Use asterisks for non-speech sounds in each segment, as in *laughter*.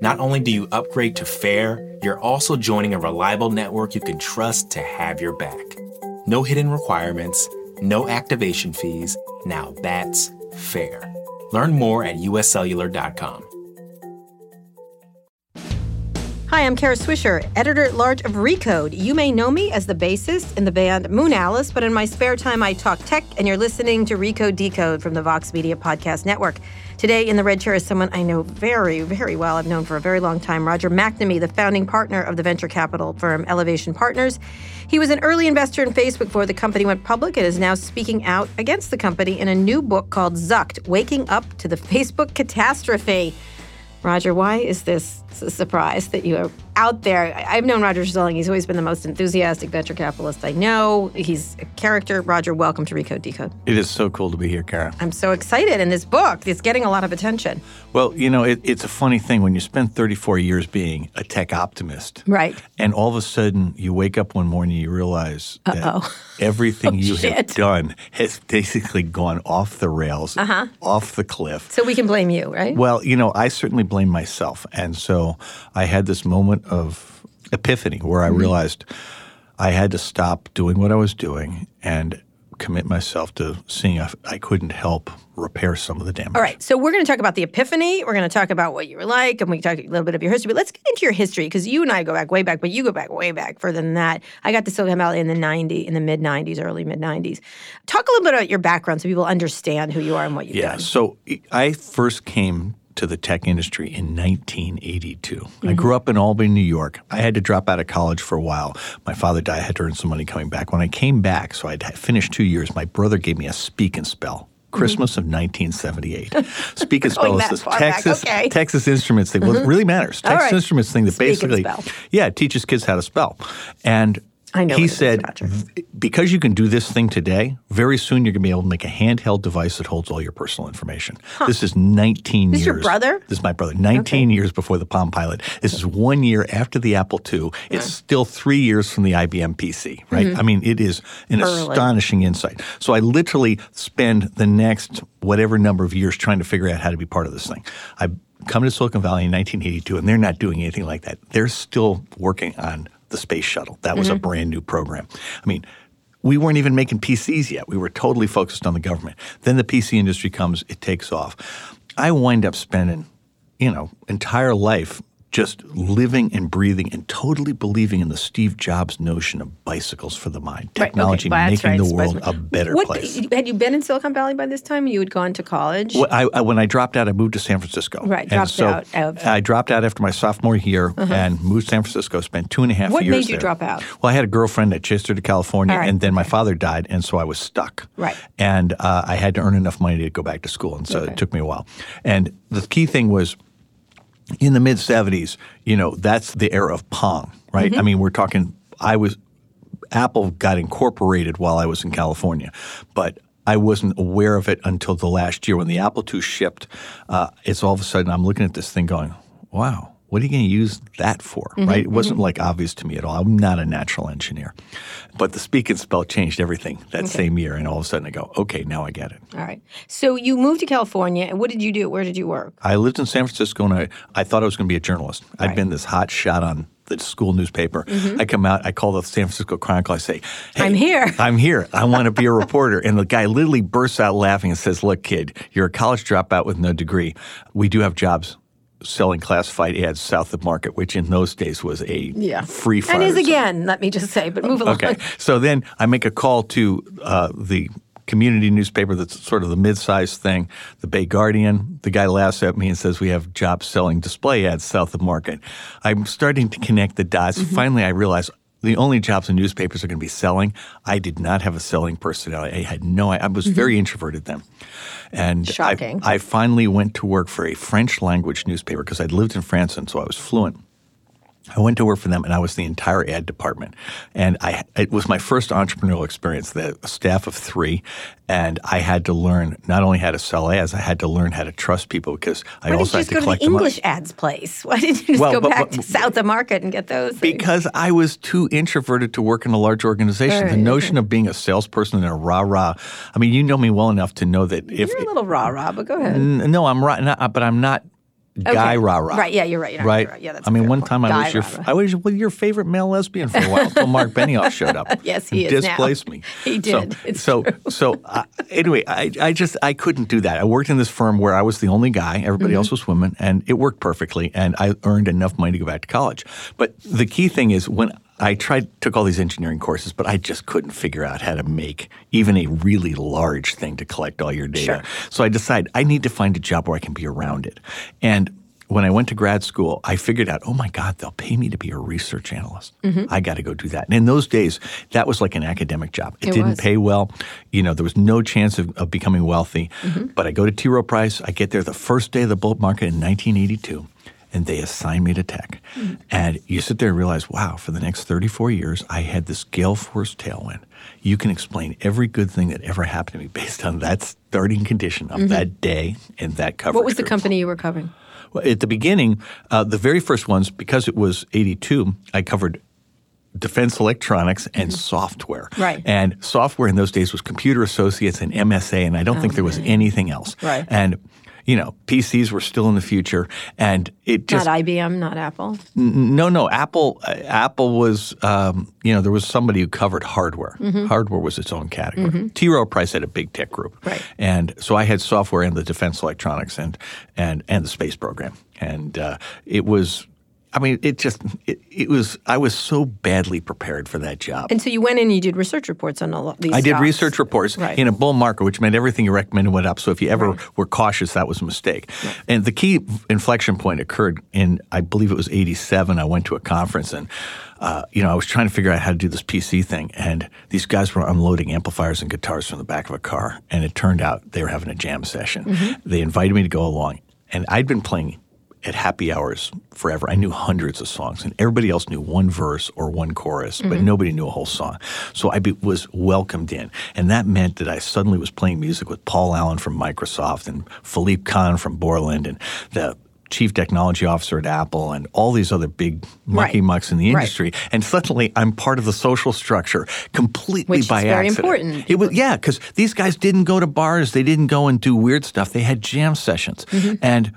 not only do you upgrade to fair, you're also joining a reliable network you can trust to have your back. No hidden requirements, no activation fees. Now that's fair. Learn more at uscellular.com. Hi, I'm Kara Swisher, editor at large of Recode. You may know me as the bassist in the band Moonalice, but in my spare time, I talk tech, and you're listening to Recode Decode from the Vox Media Podcast Network. Today in the red chair is someone I know very, very well. I've known for a very long time, Roger McNamee, the founding partner of the venture capital firm Elevation Partners. He was an early investor in Facebook before the company went public and is now speaking out against the company in a new book called Zucked Waking Up to the Facebook Catastrophe. Roger, why is this a surprise that you are out there? I've known Roger Zilling. He's always been the most enthusiastic venture capitalist I know. He's a character. Roger, welcome to Recode Decode. It is so cool to be here, Kara. I'm so excited. And this book is getting a lot of attention. Well, you know, it, it's a funny thing when you spend 34 years being a tech optimist. Right. And all of a sudden you wake up one morning and you realize that Uh-oh. *laughs* everything Oh, you shit. have done has basically gone off the rails, Uh-huh. off the cliff. So we can blame you, right? Well, you know, I certainly blame myself. And so I had this moment of epiphany where I Mm-hmm. realized I had to stop doing what I was doing and commit myself to seeing if I couldn't help repair some of the damage. All right, so we're going to talk about the epiphany. We're going to talk about what you were like, and we can talk a little bit of your history. But let's get into your history because you and I go back way back, but you go back way back further than that. I got to Silicon Valley in the '90s, in the mid '90s, early mid '90s. Talk a little bit about your background so people understand who you are and what you've Yeah. done. So I first came to the tech industry in 1982. I Mm-hmm. grew up in Albany, New York. I had to drop out of college for a while. My father died. I had to earn some money coming back. When I came back, so I'd finished two years, my brother gave me a speak and spell. Christmas of 1978. *laughs* Speak and spell Mm-hmm. Is this Texas okay. Mm-hmm. Texas Instruments thing. Well, it really matters. Texas right. Instruments thing that Speak basically, spell. yeah, teaches kids how to spell. And I know he what it is, said, because you can do this thing today, very soon you're going to be able to make a handheld device that holds all your personal information. This is 19 This is years. your brother? This is my brother. 19 years before the Palm Pilot. This is one year after the Apple II. It's still three years from the IBM PC, right? I mean, it is an Mm-hmm. Early. astonishing insight. So I literally spend the next whatever number of years trying to figure out how to be part of this thing. I come to Silicon Valley in 1982, and they're not doing anything like that. They're still working on the space shuttle. That was a mm-hmm. brand new program. I mean, we weren't even making PCs yet. We were totally focused on the government. Then the PC industry comes, it takes off. I wind up spending, you know, entire life just living and breathing and totally believing in the Steve Jobs notion of bicycles for the mind, Right, okay, technology well, making right, the world a better what, place. Had you been in Silicon Valley by this time? You had gone to college? Well, I, I, when I dropped out, I moved to San Francisco. Right, dropped so out of- Uh-huh. I dropped out after my sophomore year and moved to San Francisco. Spent two and a half What years What made you there. drop out? Well, I had a girlfriend that chased her to California, right, and then my father died, and so I was stuck. Right. And uh, I had to earn enough money to go back to school, and so Okay. it took me a while. And the key thing was in the mid 70s, you know, that's the era of Pong, right? Mm-hmm. I mean, we're talking, I was, Apple got incorporated while I was in California, but I wasn't aware of it until the last year when the Apple II shipped. Uh, it's all of a sudden I'm looking at this thing going, wow, what are you going to use that for? Mm-hmm, right? It wasn't like obvious to me at all. I'm not a natural engineer, but the speak and spell changed everything that same year, and all of a sudden I go, okay, now I get it. All right. So you moved to California, and what did you do? Where did you work? I lived in San Francisco and I, I thought I was going to be a journalist. Right. I'd been this hot shot on the school newspaper. I come out, I call the San Francisco Chronicle, I say, hey, Mm-hmm. I'm here." *laughs* I'm here. I want to be a reporter. And the guy literally bursts out laughing and says, Look, kid, you're a college dropout with no degree. We do have jobs selling classified ads south of market, which in those days was a Yeah. free fire. And is again, let me just say, but move along. Okay. So then I make a call to uh, the community newspaper that's sort of the mid-sized thing, the Bay Guardian. The guy laughs at me and says, we have jobs selling display ads south of market. I'm starting to connect the dots. Mm-hmm. Finally, I realize the only jobs in newspapers are going to be selling. I did not have a selling personality. I had no, I was very introverted then. And I- Mm-hmm. I, finally went to work for a French language newspaper because I'd lived in France and so I was fluent. I went to work for them, and I was the entire ad department. And I, it was my first entrepreneurial experience. The staff of three, and I had to learn not only how to sell ads, I had to learn how to trust people because I Why also had to go to collect the the money. English ads place? Why didn't you just Well, go but- back but- to South of Market and get those? things? Because I was too introverted to work in a large organization. Right, the notion of being a salesperson and a rah rah. I mean, you know me well enough to know that if You're a little rah rah, but go ahead. N- no, I'm right, not, but I'm not guy Okay. rah rah. Right, yeah, you're right, you're right. guy rah. Yeah, that's I mean, one point. time I was your. I was well, your favorite male lesbian for a while until Mark *laughs* Benioff showed up. Yes, he and is now. displaced me. *laughs* He So- did. It's so *laughs* so uh, anyway, I, I just I couldn't do that. I worked in this firm where I was the only guy. Everybody Mm-hmm. else was women, and it worked perfectly. And I earned enough money to go back to college. But the key thing is when I tried took all these engineering courses, but I just couldn't figure out how to make even a really large thing to collect all your data. Sure. So I decided I need to find a job where I can be around it. And when I went to grad school, I figured out, oh my God, they'll pay me to be a research analyst. Mm-hmm. I got to go do that. And in those days, that was like an academic job. It, It didn't was. pay well. You know, there was no chance of, of becoming wealthy. Mm-hmm. But I go to T. Rowe Price. I get there the first day of the bull market in 1982. And they assign me to tech. Mm-hmm. And you sit there and realize, wow, for the next 34 years, I had this gale force tailwind. You can explain every good thing that ever happened to me based on that starting condition of that day and that coverage. Mm-hmm. What was the group. company you were covering? Well, at the beginning, uh, the very first ones, because it was 82, I covered defense electronics and software. Mm-hmm. Right. And software in those days was Computer Associates and MSA, and I don't think there was anything else. Right. And, you know, PCs were still in the future, and it just not IBM, not Apple. no, no. Apple, uh, Apple was, um, you know, there was somebody who covered hardware. Hardware was its own category. T. Rowe Price had a big tech group, Right. And so I had software and the defense electronics and and and the space program, and uh, it was. I mean, it just it, it was. I was so badly prepared for that job. And so you went in and you did research reports on all these I did stocks. research reports Right. in a bull market, which meant everything you recommended went up. So if you ever were cautious, that was a mistake. And the key inflection point occurred in, I believe it was 87. I went to a conference and, uh, you know, I was trying to figure out how to do this PC thing. And these guys were unloading amplifiers and guitars from the back of a car. And it turned out they were having a jam session. Mm-hmm. They invited me to go along. And I'd been playing at happy hours forever. I knew hundreds of songs, and everybody else knew one verse or one chorus, but Mm-hmm. nobody knew a whole song. So I be, was welcomed in, and that meant that I suddenly was playing music with Paul Allen from Microsoft and Philippe Kahn from Borland and the chief technology officer at Apple and all these other big mucky Right. mucks in the Right. industry. And suddenly I'm part of the social structure completely Which by is very accident. important. It was, yeah, because these guys didn't go to bars, they didn't go and do weird stuff. They had jam sessions. And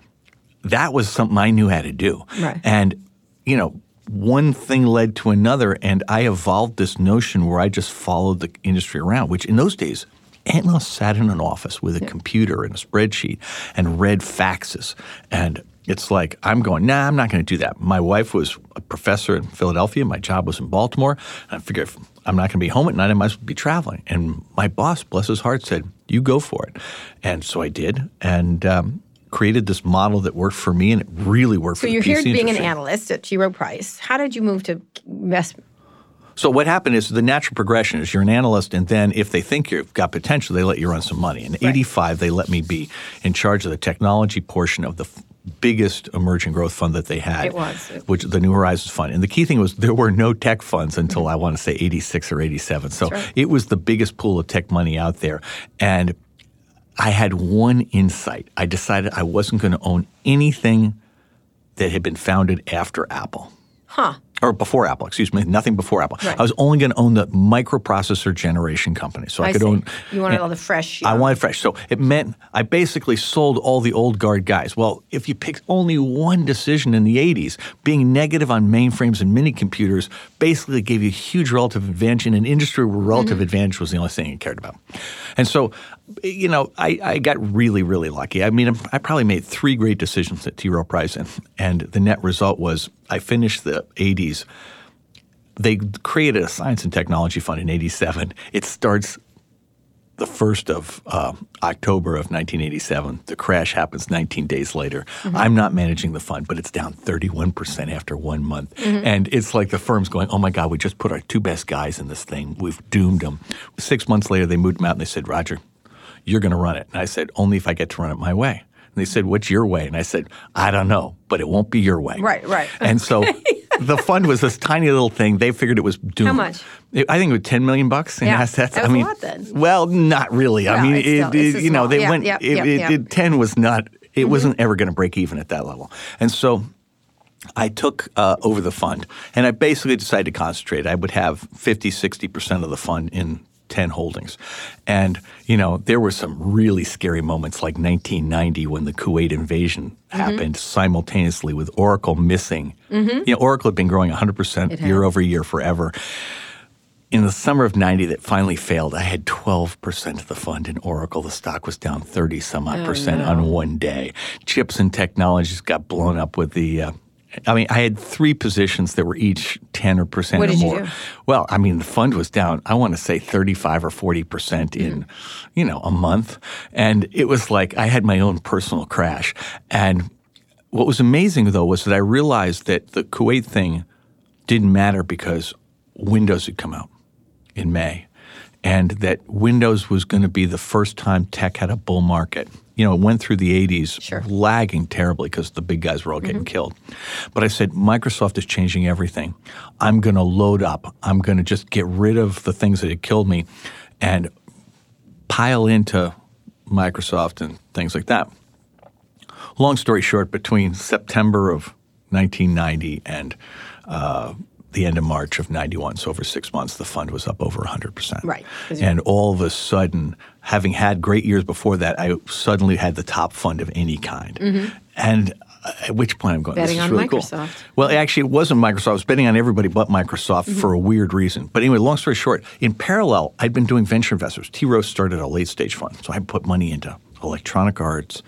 that was something I knew how to do. Right. And, you know, one thing led to another, and I evolved this notion where I just followed the industry around, which in those days, analysts sat in an office with a computer and a spreadsheet and read faxes. And it's like, I'm going, nah, I'm not going to do that. My wife was a professor in Philadelphia. My job was in Baltimore. And I figured if I'm not going to be home at night, I might as well be traveling. And my boss, bless his heart, said, you go for it. And so I did. And, um, created this model that worked for me and it really worked So for the you're here PC being an analyst at T. Rowe Price. How did you move to investment? So what happened is the natural progression is you're an analyst, and then if they think you've got potential, they let you run some money. In '85, they let me be in charge of the technology portion of the f- biggest emerging growth fund that they had. It was. which the New Horizons Fund. And the key thing was there were no tech funds until mm-hmm. I want to say '86 or '87. So right. it was the biggest pool of tech money out there, and I had one insight. I decided I wasn't going to own anything that had been founded after Apple Huh. or before Apple, excuse me, nothing before Apple. Right. I was only going to own the microprocessor generation company. So I, I could see. own. You wanted all the fresh. I wanted fresh. So it meant I basically sold all the old guard guys. Well, if you picked only one decision in the 80s, being negative on mainframes and mini computers basically gave you a huge relative advantage in an industry where relative mm-hmm. advantage was the only thing you cared about. And so you know, I, I got really, really lucky. I mean, I probably made three great decisions at T. Rowe Price, and, and the net result was I finished the 80s. They created a science and technology fund in 87. It starts the 1st of uh, October of 1987. The crash happens 19 days later. I'm not managing the fund, but it's down 31% after one month. And it's like the firm's going, oh my God, we just put our two best guys in this thing. We've doomed them. Six months later, they moved them out and they said, Roger, you're going to run it. And I said, only if I get to run it my way. And they said, what's your way? And I said, I don't know, but it won't be your way. Right, right. And so *laughs* the fund was this tiny little thing. They figured it was doomed. How much? It- I think it was 10 million bucks in Yeah, assets. that was I a mean, lot then. Well, not really. I mean, it, still- it- you know, they yeah, went, yeah, it, yeah, it, yeah. Mm-hmm. it- 10 was not, it wasn't ever going to break even at that level. And so I took uh, over the fund and I basically decided to concentrate. I would have 50, 60% of the fund in 10 holdings. And, you know, there were some really scary moments like 1990 when the Kuwait invasion Mm-hmm. happened simultaneously with Oracle missing. You know, Oracle had been growing 100% year over year forever. In the summer of 90 that finally failed, I had 12% of the fund in Oracle. The stock was down 30 some odd percent on one day. Chips and technologies got blown up with the. Uh, I mean, I had three positions that were each 10 or percent What or more. Well, I mean, the fund was down, I want to say 35 or 40% in, you know, a month. And it was like I had my own personal crash. And what was amazing, though, was that I realized that the Kuwait thing didn't matter because Windows had come out in May. And that Windows was going to be the first time tech had a bull market. You know, it went through the 80s Sure. lagging terribly because the big guys were all getting killed. But I said, Microsoft is changing everything. I'm going to load up. I'm going to just get rid of the things that had killed me and pile into Microsoft and things like that. Long story short, between September of 1990 and uh, the end of March of 91, so over six months, the fund was up over 100%. Right. And all of a sudden, having had great years before that, I suddenly had the top fund of any kind. And uh, at which point I'm going, Mm-hmm. Betting this is on really cool. Microsoft. Well, actually, it wasn't Microsoft. I was betting on everybody but Microsoft Mm-hmm. for a weird reason. But anyway, long story short, in parallel, I'd been doing venture investors. T. Rowe started a late stage fund. So I put money into Electronic Arts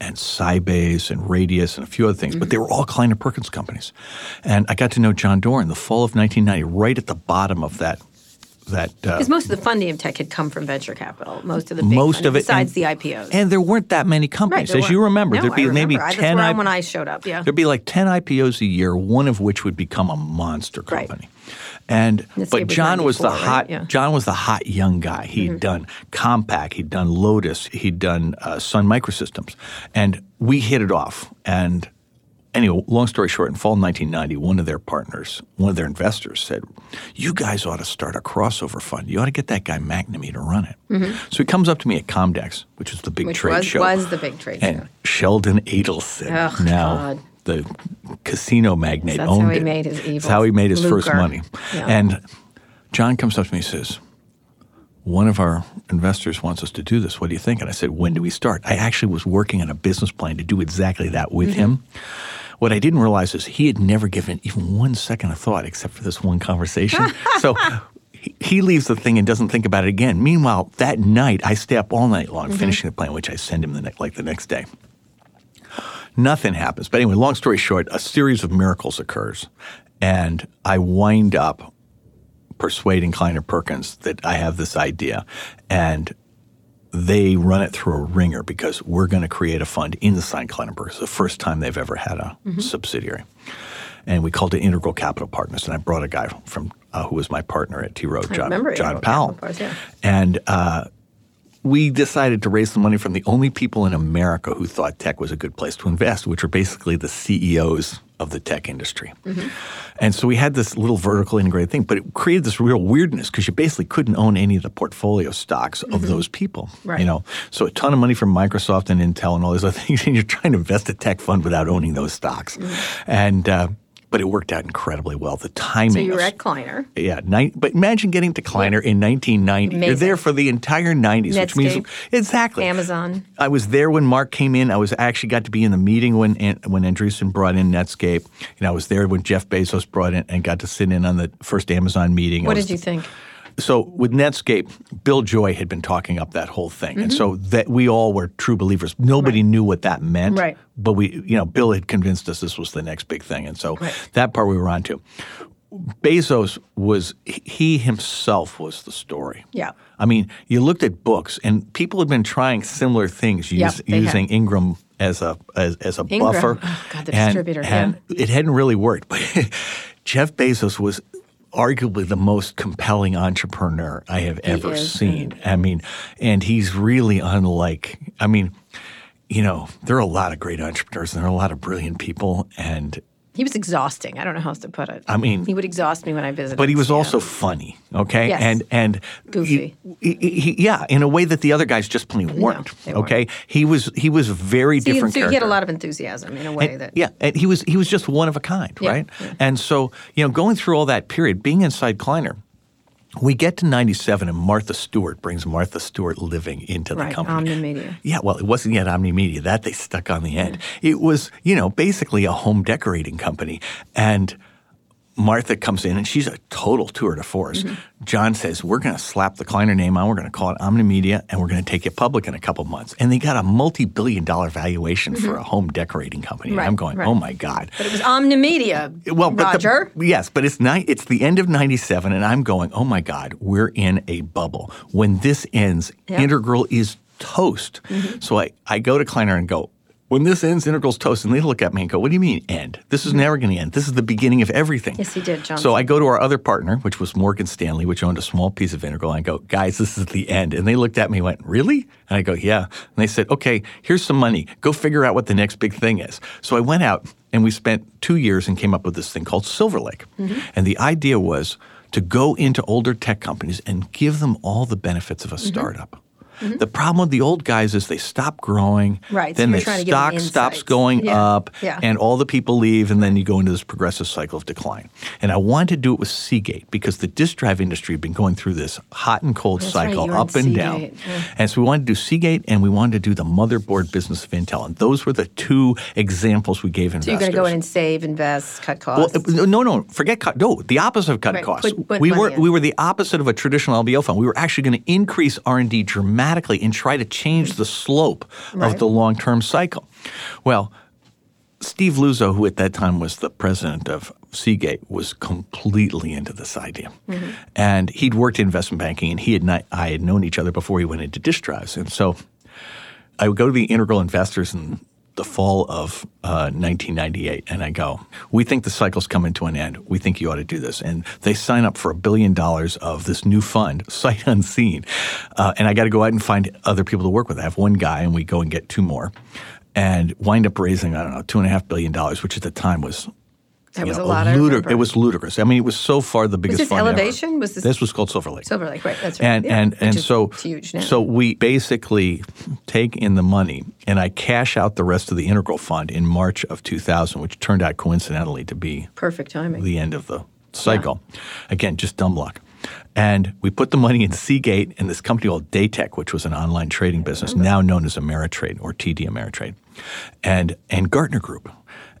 and Sybase and Radius and a few other things, but they were all Kleiner Perkins companies. And I got to know John Doran the fall of 1990, right at the bottom of that. That uh, Because most of the funding of tech had come from venture capital. Most of the most funding, of it, besides and- the IPOs. and there weren't that many right, companies, there as you remember. No, there'd be I maybe. I- ten. I- when I showed up. Yeah. There'd be like 10 IPOs a year, one of which would become a monster Right. company. And Netscape but John was the 94, right? hot Yeah. John was the hot young guy. he had done Compaq, he'd done Lotus, he'd done uh, Sun Microsystems, and we hit it off. And anyway, long story short, in fall 1990, one of their partners, one of their investors said, "You guys ought to start a crossover fund. You ought to get that guy McNamee to run it." So he comes up to me at Comdex, which is the big Which trade was- show, was the big trade and show. Sheldon Adelson, Ugh, now God. the casino magnate, That's owned how he it. made his evil. That's how he made his first money. Yeah. And John comes up to me and says, one of our investors wants us to do this. What do you think? And I said, when do we start? I actually was working on a business plan to do exactly that with Mm-hmm. him. What I didn't realize is he had never given even one second of thought except for this one conversation. *laughs* so he- leaves the thing and doesn't think about it again. Meanwhile, that night, I stay up all night long mm-hmm. finishing the plan, which I send him the ne- like the next day. Nothing happens. But anyway, long story short, a series of miracles occurs. And I wind up persuading Kleiner Perkins that I have this idea. And they run it through a ringer because we're going to create a fund inside Kleiner Perkins, the first time they've ever had a subsidiary. And we called it Integral Capital Partners. And I brought a guy from uh, who was my partner at T. Rowe, John, John Powell. Yeah. And uh, we decided to raise some money from the only people in America who thought tech was a good place to invest, which are basically the CEOs of the tech industry. Mm-hmm. And so we had this little vertical integrated thing, but it created this real weirdness because you basically couldn't own any of the portfolio stocks of those people. Mm-hmm. Right. You know, so a ton of money from Microsoft and Intel and all these other *laughs* things, and you're trying to invest a tech fund without owning those stocks. And uh, but it worked out incredibly well. The timing. so you were at Kleiner. yeah, ni- but imagine getting to Kleiner in 1990. You're there for the entire 90s, which means exactly Amazon. I was there when Mark came in. I was actually got to be in the meeting when when Andreessen brought in Netscape. Know, I was there when Jeff Bezos brought in and got to sit in on the first Amazon meeting. What was- did you think? So with Netscape, Bill Joy had been talking up that whole thing, and Mm-hmm. so that we all were true believers. Nobody knew what that meant, Right. But we, you know, Bill had convinced us this was the next big thing, and so that part we were on to. Bezos was he himself was the story. Yeah. I mean, you looked at books, and people had been trying similar things, Yep, use, using had. Ingram as a as, as a Ingram. buffer. Oh, God, the and, distributor, and it hadn't really worked. But *laughs* Jeff Bezos was arguably the most compelling entrepreneur I have ever seen. I mean, and he's really unlike. I mean, you know, there are a lot of great entrepreneurs, and there are a lot of brilliant people, and He was exhausting. I don't know how else to put it. I mean- he would exhaust me when I visited. but he was also funny, okay? Yes. And and Goofy. he- he- he- yeah, in a way that the other guys just plain weren't. weren't. okay, he was he was very So he, different he character. had a lot of enthusiasm in a way And- that. yeah, and he was he was just one of a kind, Yeah, right? And so you know, going through all that period, being inside Kleiner. We get to 97 and Martha Stewart brings Martha Stewart living into the Right, company. Omnimedia. Yeah, well, it wasn't yet Omnimedia. That they stuck on the end. It was, you know, basically a home decorating company. And Martha comes in and she's a total tour de force. Mm-hmm. John says, We're going to slap the Kleiner name on. We're going to call it Omnimedia and we're going to take it public in a couple months. And they got a multi billion dollar valuation for a home decorating company. And Mm-hmm. Right, I'm going, right. Oh my God. But it was Omnimedia. Well, but the- Roger. yes, but it's ni- it's the end of '97, and I'm going. Oh my God, we're in a bubble. When this ends. Mm-hmm. Integral is toast. So I, I go to Kleiner and go. When this ends, Integral's toast, and they look at me and go, "What do you mean end? This is never going to end. This is the beginning of everything." Yes, he did, John. So I go to our other partner, which was Morgan Stanley, which owned a small piece of Integral, and I go, "Guys, this is the end." And they looked at me and went, "Really?" And I go, "Yeah." And they said, "Okay, here's some money. Go figure out what the next big thing is." So I went out and we spent two years and came up with this thing called Silver Lake. Mm-hmm. And the idea was to go into older tech companies and give them all the benefits of Mm-hmm. a startup. The problem with the old guys is they stop growing. Right, Then you're the trying to give them stock stops going Yeah, up, yeah. and all the people leave, and then you go into this progressive cycle of decline. And I wanted to do it with Seagate because the disk drive industry had been going through this hot and cold That's cycle, in up and down. Yeah. And so we wanted to do Seagate, and we wanted to do the motherboard business of Intel. And those were the two examples we gave investors. So you're going to go in and save, invest, cut costs. uh, no, no, forget cut. No, the opposite of cut Right, costs. put- put we were in. we were the opposite of a traditional LBO fund. We were actually going to increase R and D dramatically and try to change the slope Right. of the long term cycle. Well, Steve Luczo, who at that time was the president of Seagate, was completely into this idea, Mm-hmm. and he'd worked in investment banking, and he had not, I had known each other before he went into disk drives, and so I would go to the integral investors in the fall of uh, 1998, and I go, "We think the cycle's coming to an end. We think you ought to do this." And they sign up for a billion dollars of this new fund, *laughs* sight unseen, uh, and I got to go out and find other people to work with. I have one guy, and we go and get two more, and wind up raising I don't know two and a half billion dollars, which at the time was. That was know, a lot, ludic- it was ludicrous. I mean, it was so far the biggest this fund ever. Elevation? Was this- This was called Silver Lake. Silver Lake, right? That's right. And Yeah, and and so huge now. so we basically take in the money and I cash out the rest of the integral fund in March of 2000, which turned out coincidentally to be perfect timing. the end of the cycle. Again, just dumb luck. And we put the money in Seagate and this company called Datek, which was an online trading business, mm-hmm. now known as Ameritrade or TD Ameritrade, and and Gartner Group.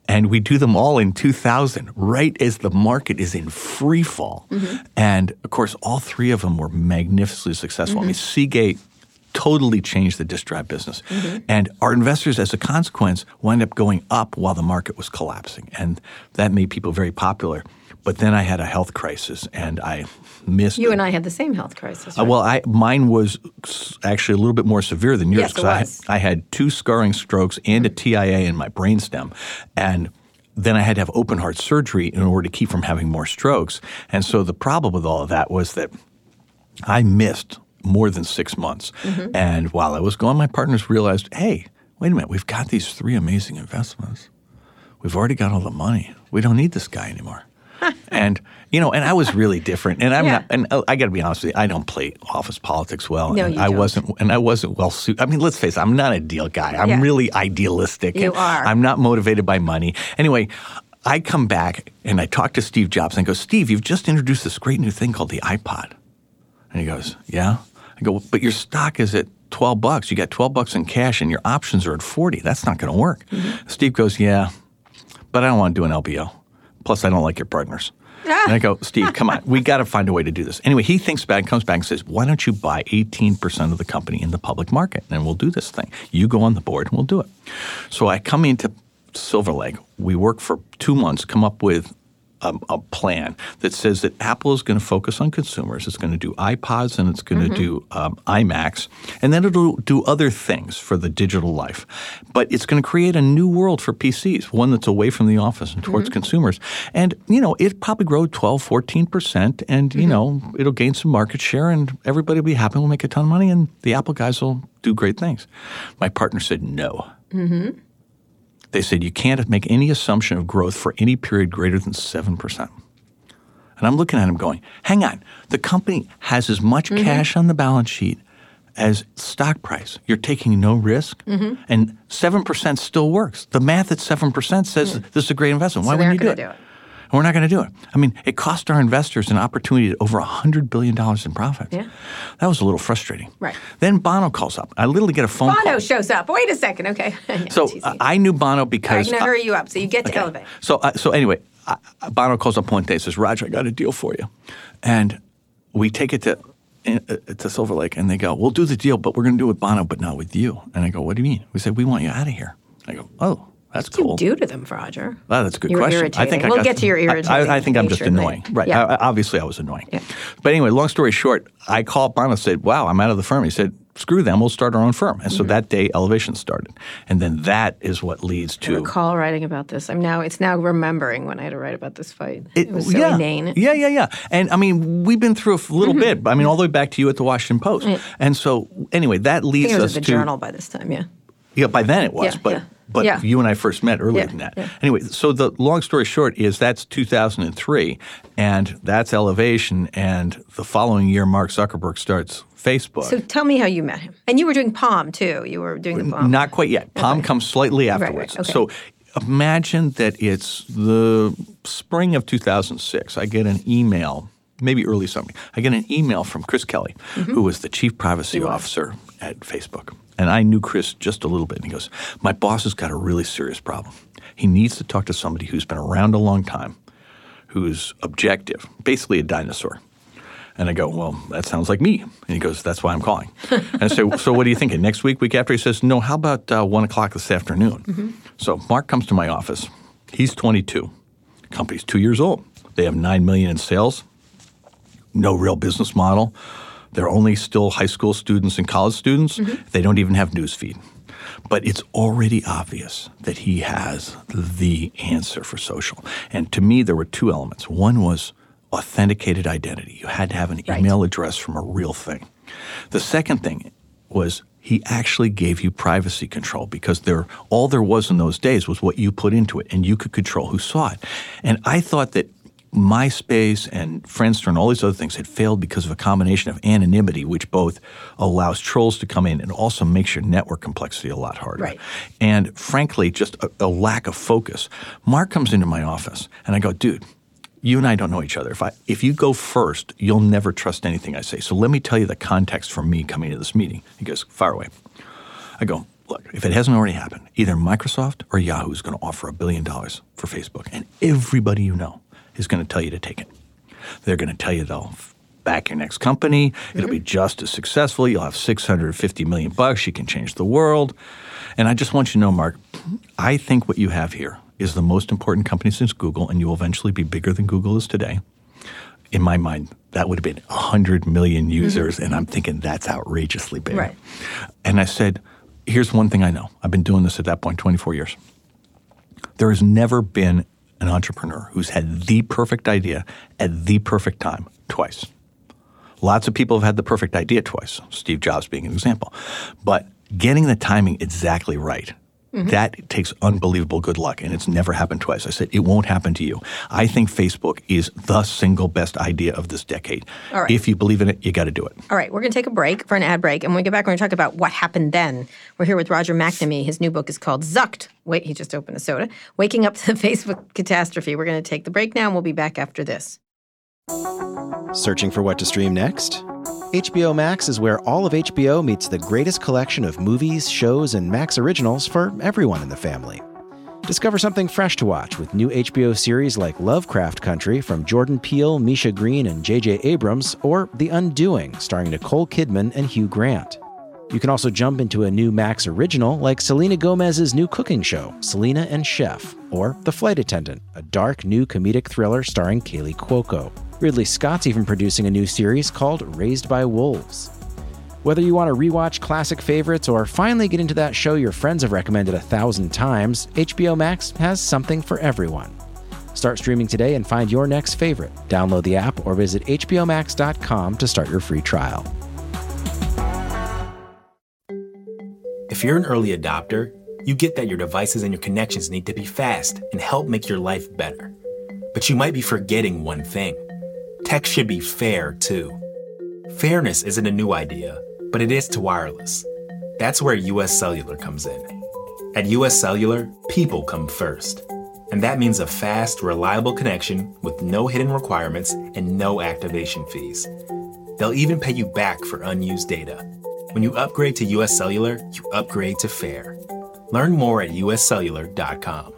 And we do them all in 2000, right as the market is in free fall. Mm-hmm. And of course, all three of them were magnificently successful. I mean, mm-hmm. Seagate totally changed the disk drive business. Mm-hmm. And our investors, as a consequence, wound up going up while the market was collapsing. And that made people very popular. But then I had a health crisis and I missed you and I had the same health crisis. uh, well, I mine was actually a little bit more severe than yours Yes, I. I had two scarring strokes and a TIA in my brainstem, and then I had to have open heart surgery in order to keep from having more strokes. And so the problem with all of that was that I missed more than six months. Mm-hmm. And while I was gone, my partners realized, hey, wait a minute, we've got these three amazing investments. We've already got all the money. We don't need this guy anymore. And you know, and I was really different. And I'm Yeah. not. And uh, I got to be honest with you, I don't play office politics well. No, and you I don't. wasn't. And I wasn't well suited. I mean, let's face it. I'm not a deal guy. I'm Yeah. really idealistic. You and are. I'm not motivated by money. Anyway. I come back and I talk to Steve Jobs and I go, Steve, you've just introduced this great new thing called the iPod. And he goes, Yeah. I go, but your stock is at 12 bucks. You got 12 bucks in cash and your options are at 40. That's not going to work. Mm-hmm. Steve goes, Yeah, but I don't want to do an LBO. Plus, I don't like your partners. Ah. And I go, Steve, come on, we got to find a way to do this. Anyway, he thinks back, comes back and says, why don't you buy 18% of the company in the public market and we'll do this thing. You go on the board and we'll do it. So I come into Silver Lake. We work for two months, come up with a, a, plan that says that Apple is going to focus on consumers. It's going to do iPods and it's going mm-hmm. to do um, iMacs, and then it'll do other things for the digital life. But it's going to create a new world for PCs, one that's away from the office and towards mm-hmm. consumers. And you know, it probably grow 12, 14 percent, and mm-hmm. you know, it'll gain some market share, and everybody will be happy. We'll make a ton of money, and the Apple guys will do great things. My partner said no. Mm-hmm. They said you can't make any assumption of growth for any period greater than 7%. And I'm looking at him going, hang on, the company has as much mm-hmm. cash on the balance sheet as stock price. You're taking no risk, mm-hmm. and 7% still works. The math at 7% says this is a great investment. Why so wouldn't you do it? do it? We're not going to do it. I mean, it cost our investors an opportunity to over $100 billion in profits. Yeah. That was a little frustrating. Right. Then Bono calls up. I literally get a phone Bono call. shows up. Wait a second. Okay. *laughs* so uh, I knew Bono because. I'm going to hurry you up. So you get to okay. Elevate. So, uh, so anyway, uh, Bono calls up one day and says, Roger, I got a deal for you. And we take it to uh, to Silver Lake, and they go, "We'll do the deal, but we're going to do it with Bono, but not with you." And I go, "What do you mean?" We said, "We want you out of here." I go, "Oh, that's what cool. What do you do to them, Roger? Well, that's a good You're question. Irritating. I think we'll I got, get to your irritating. I, I think I'm just annoying. Right. Yeah. I, obviously, I was annoying. Yeah. But anyway, long story short, I called Bono and said, "Wow, I'm out of the firm." He said, "Screw them. We'll start our own firm." And so mm-hmm. that day, Elevation started, and then that is what leads to. I recall writing about this. I'm now. It's now remembering when I had to write about this fight. It, it was so yeah, inane. Yeah, yeah, yeah. And I mean, we've been through a little mm-hmm. bit. I mean, all the way back to you at the Washington Post. Right. And so anyway, that leads I think it us to the Journal by this time. Yeah. Yeah, by then it was, yeah, but yeah. but yeah. you and I first met earlier than that. Anyway, so the long story short is that's 2003, and that's Elevation, and the following year Mark Zuckerberg starts Facebook. So tell me how you met him, and you were doing Palm too. You were doing the Palm. Not quite yet. Palm Okay. comes slightly Right, right, afterwards. okay. So imagine that it's the spring of 2006. I get an email, maybe early summer. I get an email from Chris Kelly, Mm-hmm. who was the chief privacy officer at Facebook. And I knew Chris just a little bit. And he goes, My boss has got a really serious problem. He needs to talk to somebody who's been around a long time, who's objective, basically a dinosaur. And I go, well, that sounds like me. And he goes, that's why I'm calling. *laughs* and I say, so what are you thinking? Next week, week after? He says, no, how about uh, 1 o'clock this afternoon? So Mark comes to my office. He's 22. Company's two years old. They have 9 million in sales. No real business model. They're only still high school students and college students. Mm-hmm. They don't even have newsfeed. But it's already obvious that he has the answer for social. And to me, there were two elements. One was authenticated identity. You had to have an Right. email address from a real thing. The second thing was he actually gave you privacy control because there all there was in those days was what you put into it and you could control who saw it. And I thought that MySpace and Friendster and all these other things had failed because of a combination of anonymity, which both allows trolls to come in and also makes your network complexity a lot harder. Right. And frankly, just a, a lack of focus. Mark comes into my office and I go, dude, you and I don't know each other. If I if you go first, you'll never trust anything I say. So let me tell you the context for me coming to this meeting. He goes, fire away. I go, look, if it hasn't already happened, either Microsoft or Yahoo is going to offer a billion dollars for Facebook, and everybody you know is going to tell you to take it. They're going to tell you they'll back your next company. It'll be mm-hmm. just as successful. You'll have 650 million bucks. You can change the world. And I just want you to know, Mark, I think what you have here is the most important company since Google, and you will eventually be bigger than Google is today. In my mind, that would have been 100 million mm-hmm. users, and I'm thinking that's outrageously big. Right. And I said, here's one thing I know. I've been doing this at that point 24 years. There has never been an entrepreneur who's had the perfect idea at the perfect time twice. Lots of people have had the perfect idea twice, Steve Jobs being an example. But getting the timing exactly right, Mm-hmm. that takes unbelievable good luck, and it's never happened twice. I said, it won't happen to you. I think Facebook is the single best idea of this decade. All right. If you believe in it, you got to do it. All right, we're going to take a break for an ad break. And when we get back, we're going to talk about what happened then. We're here with Roger McNamee. His new book is called Zucked. Wait, he just opened a soda. Waking Up to the *laughs* Facebook Catastrophe. We're going to take the break now, and we'll be back after this. Searching for what to stream next? HBO Max is where all of HBO meets the greatest collection of movies, shows, and Max originals for everyone in the family. Discover something fresh to watch with new HBO series like Lovecraft Country from Jordan Peele, Misha Green, and J.J. Abrams, or The Undoing, starring Nicole Kidman and Hugh Grant. You can also jump into a new Max original like Selena Gomez's new cooking show, Selena and Chef, or The Flight Attendant, a dark new comedic thriller starring Kaley Cuoco. Ridley Scott's even producing a new series called Raised by Wolves. Whether you want to rewatch classic favorites or finally get into that show your friends have recommended a thousand times, HBO Max has something for everyone. Start streaming today and find your next favorite. Download the app or visit HBOMax.com to start your free trial. If you're an early adopter, you get that your devices and your connections need to be fast and help make your life better. But you might be forgetting one thing tech should be fair too. Fairness isn't a new idea but it is to wireless. That's where US Cellular comes in. At US Cellular, people come first. And that means a fast, reliable connection with no hidden requirements and no activation fees. They'll even pay you back for unused data. When you upgrade to US Cellular, you upgrade to fair. Learn more at uscellular.com.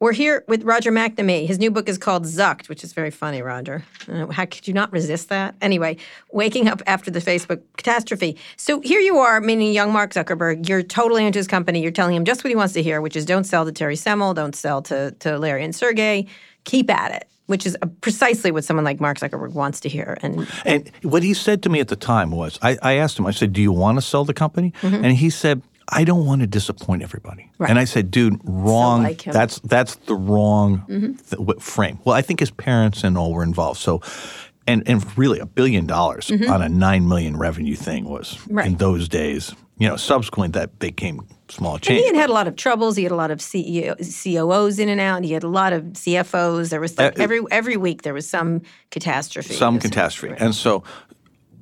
We're here with Roger McNamee. His new book is called Zucked, which is very funny, Roger. Uh, how could you not resist that? Anyway, waking up after the Facebook catastrophe. So here you are, meaning young Mark Zuckerberg. You're totally into his company. You're telling him just what he wants to hear, which is don't sell to Terry Semel, don't sell to, to Larry and Sergey. Keep at it which is precisely what someone like Mark Zuckerberg wants to hear. And, and what he said to me at the time was, I, I asked him, I said, "Do you want to sell the company?" Mm-hmm. And he said, I don't want to disappoint everybody. Right. And I said, dude, wrong. like that's that's the wrong mm-hmm. th- frame. Well, I think his parents and all were involved. So, and and really a billion dollars mm-hmm. on a nine million revenue thing was right. in those days. You know, subsequent that became small change. And he had had a lot of troubles. He had a lot of CEO, COOs in and out. He had a lot of CFOs. There was like uh, every every week there was some catastrophe. Some catastrophe, right. and so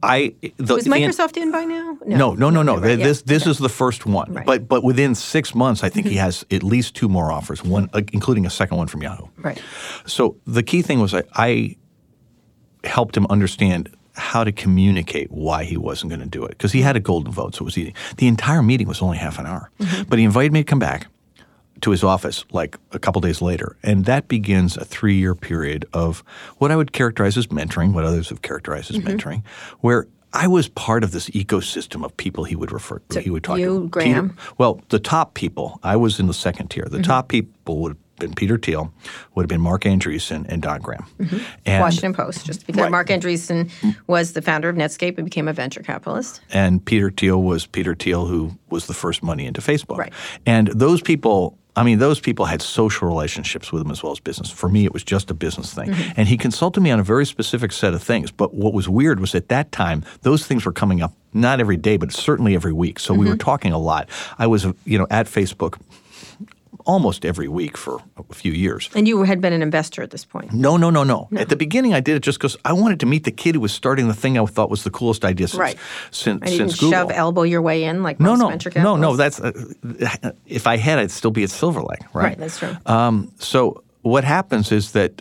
I the, was Microsoft the, in by now? No, no, no, no. no. Right. This yeah. this okay. is the first one, right. but but within six months, I think mm-hmm. he has at least two more offers, one uh, including a second one from Yahoo. Right. So the key thing was I, I helped him understand how to communicate why he wasn't going to do it because he had a golden vote, so it was easy. The entire meeting was only half an hour, mm-hmm. but he invited me to come back to his office like a couple days later. And that begins a three year period of what I would characterize as mentoring, what others have characterized as mm-hmm. mentoring, where I was part of this ecosystem of people he would refer so he would talk you, to. Graham. Peter, well, the top people, I was in the second tier. The mm-hmm. top people would have been Peter Thiel, would have been Marc Andreessen, and Don Graham. Mm-hmm. And, Washington Post, just because right. Marc Andreessen was the founder of Netscape and became a venture capitalist. And Peter Thiel was Peter Thiel, who was the first money into Facebook. Right. And those people I mean, those people had social relationships with him as well as business. For me, it was just a business thing. Mm-hmm. And he consulted me on a very specific set of things. But what was weird was at that time, those things were coming up not every day, but certainly every week. So mm-hmm. we were mm-hmm. talking a lot. I was, you know, at Facebook almost every week for a few years. And you had been an investor at this point? No, no, no, no. no. At the beginning, I did it just because I wanted to meet the kid who was starting the thing I thought was the coolest idea since right. since, and since Google. Shove elbow your way in like no, most no. No, no, that's uh, if I had, I'd still be at Silver Lake, right? Right, that's true. Um, so what happens is that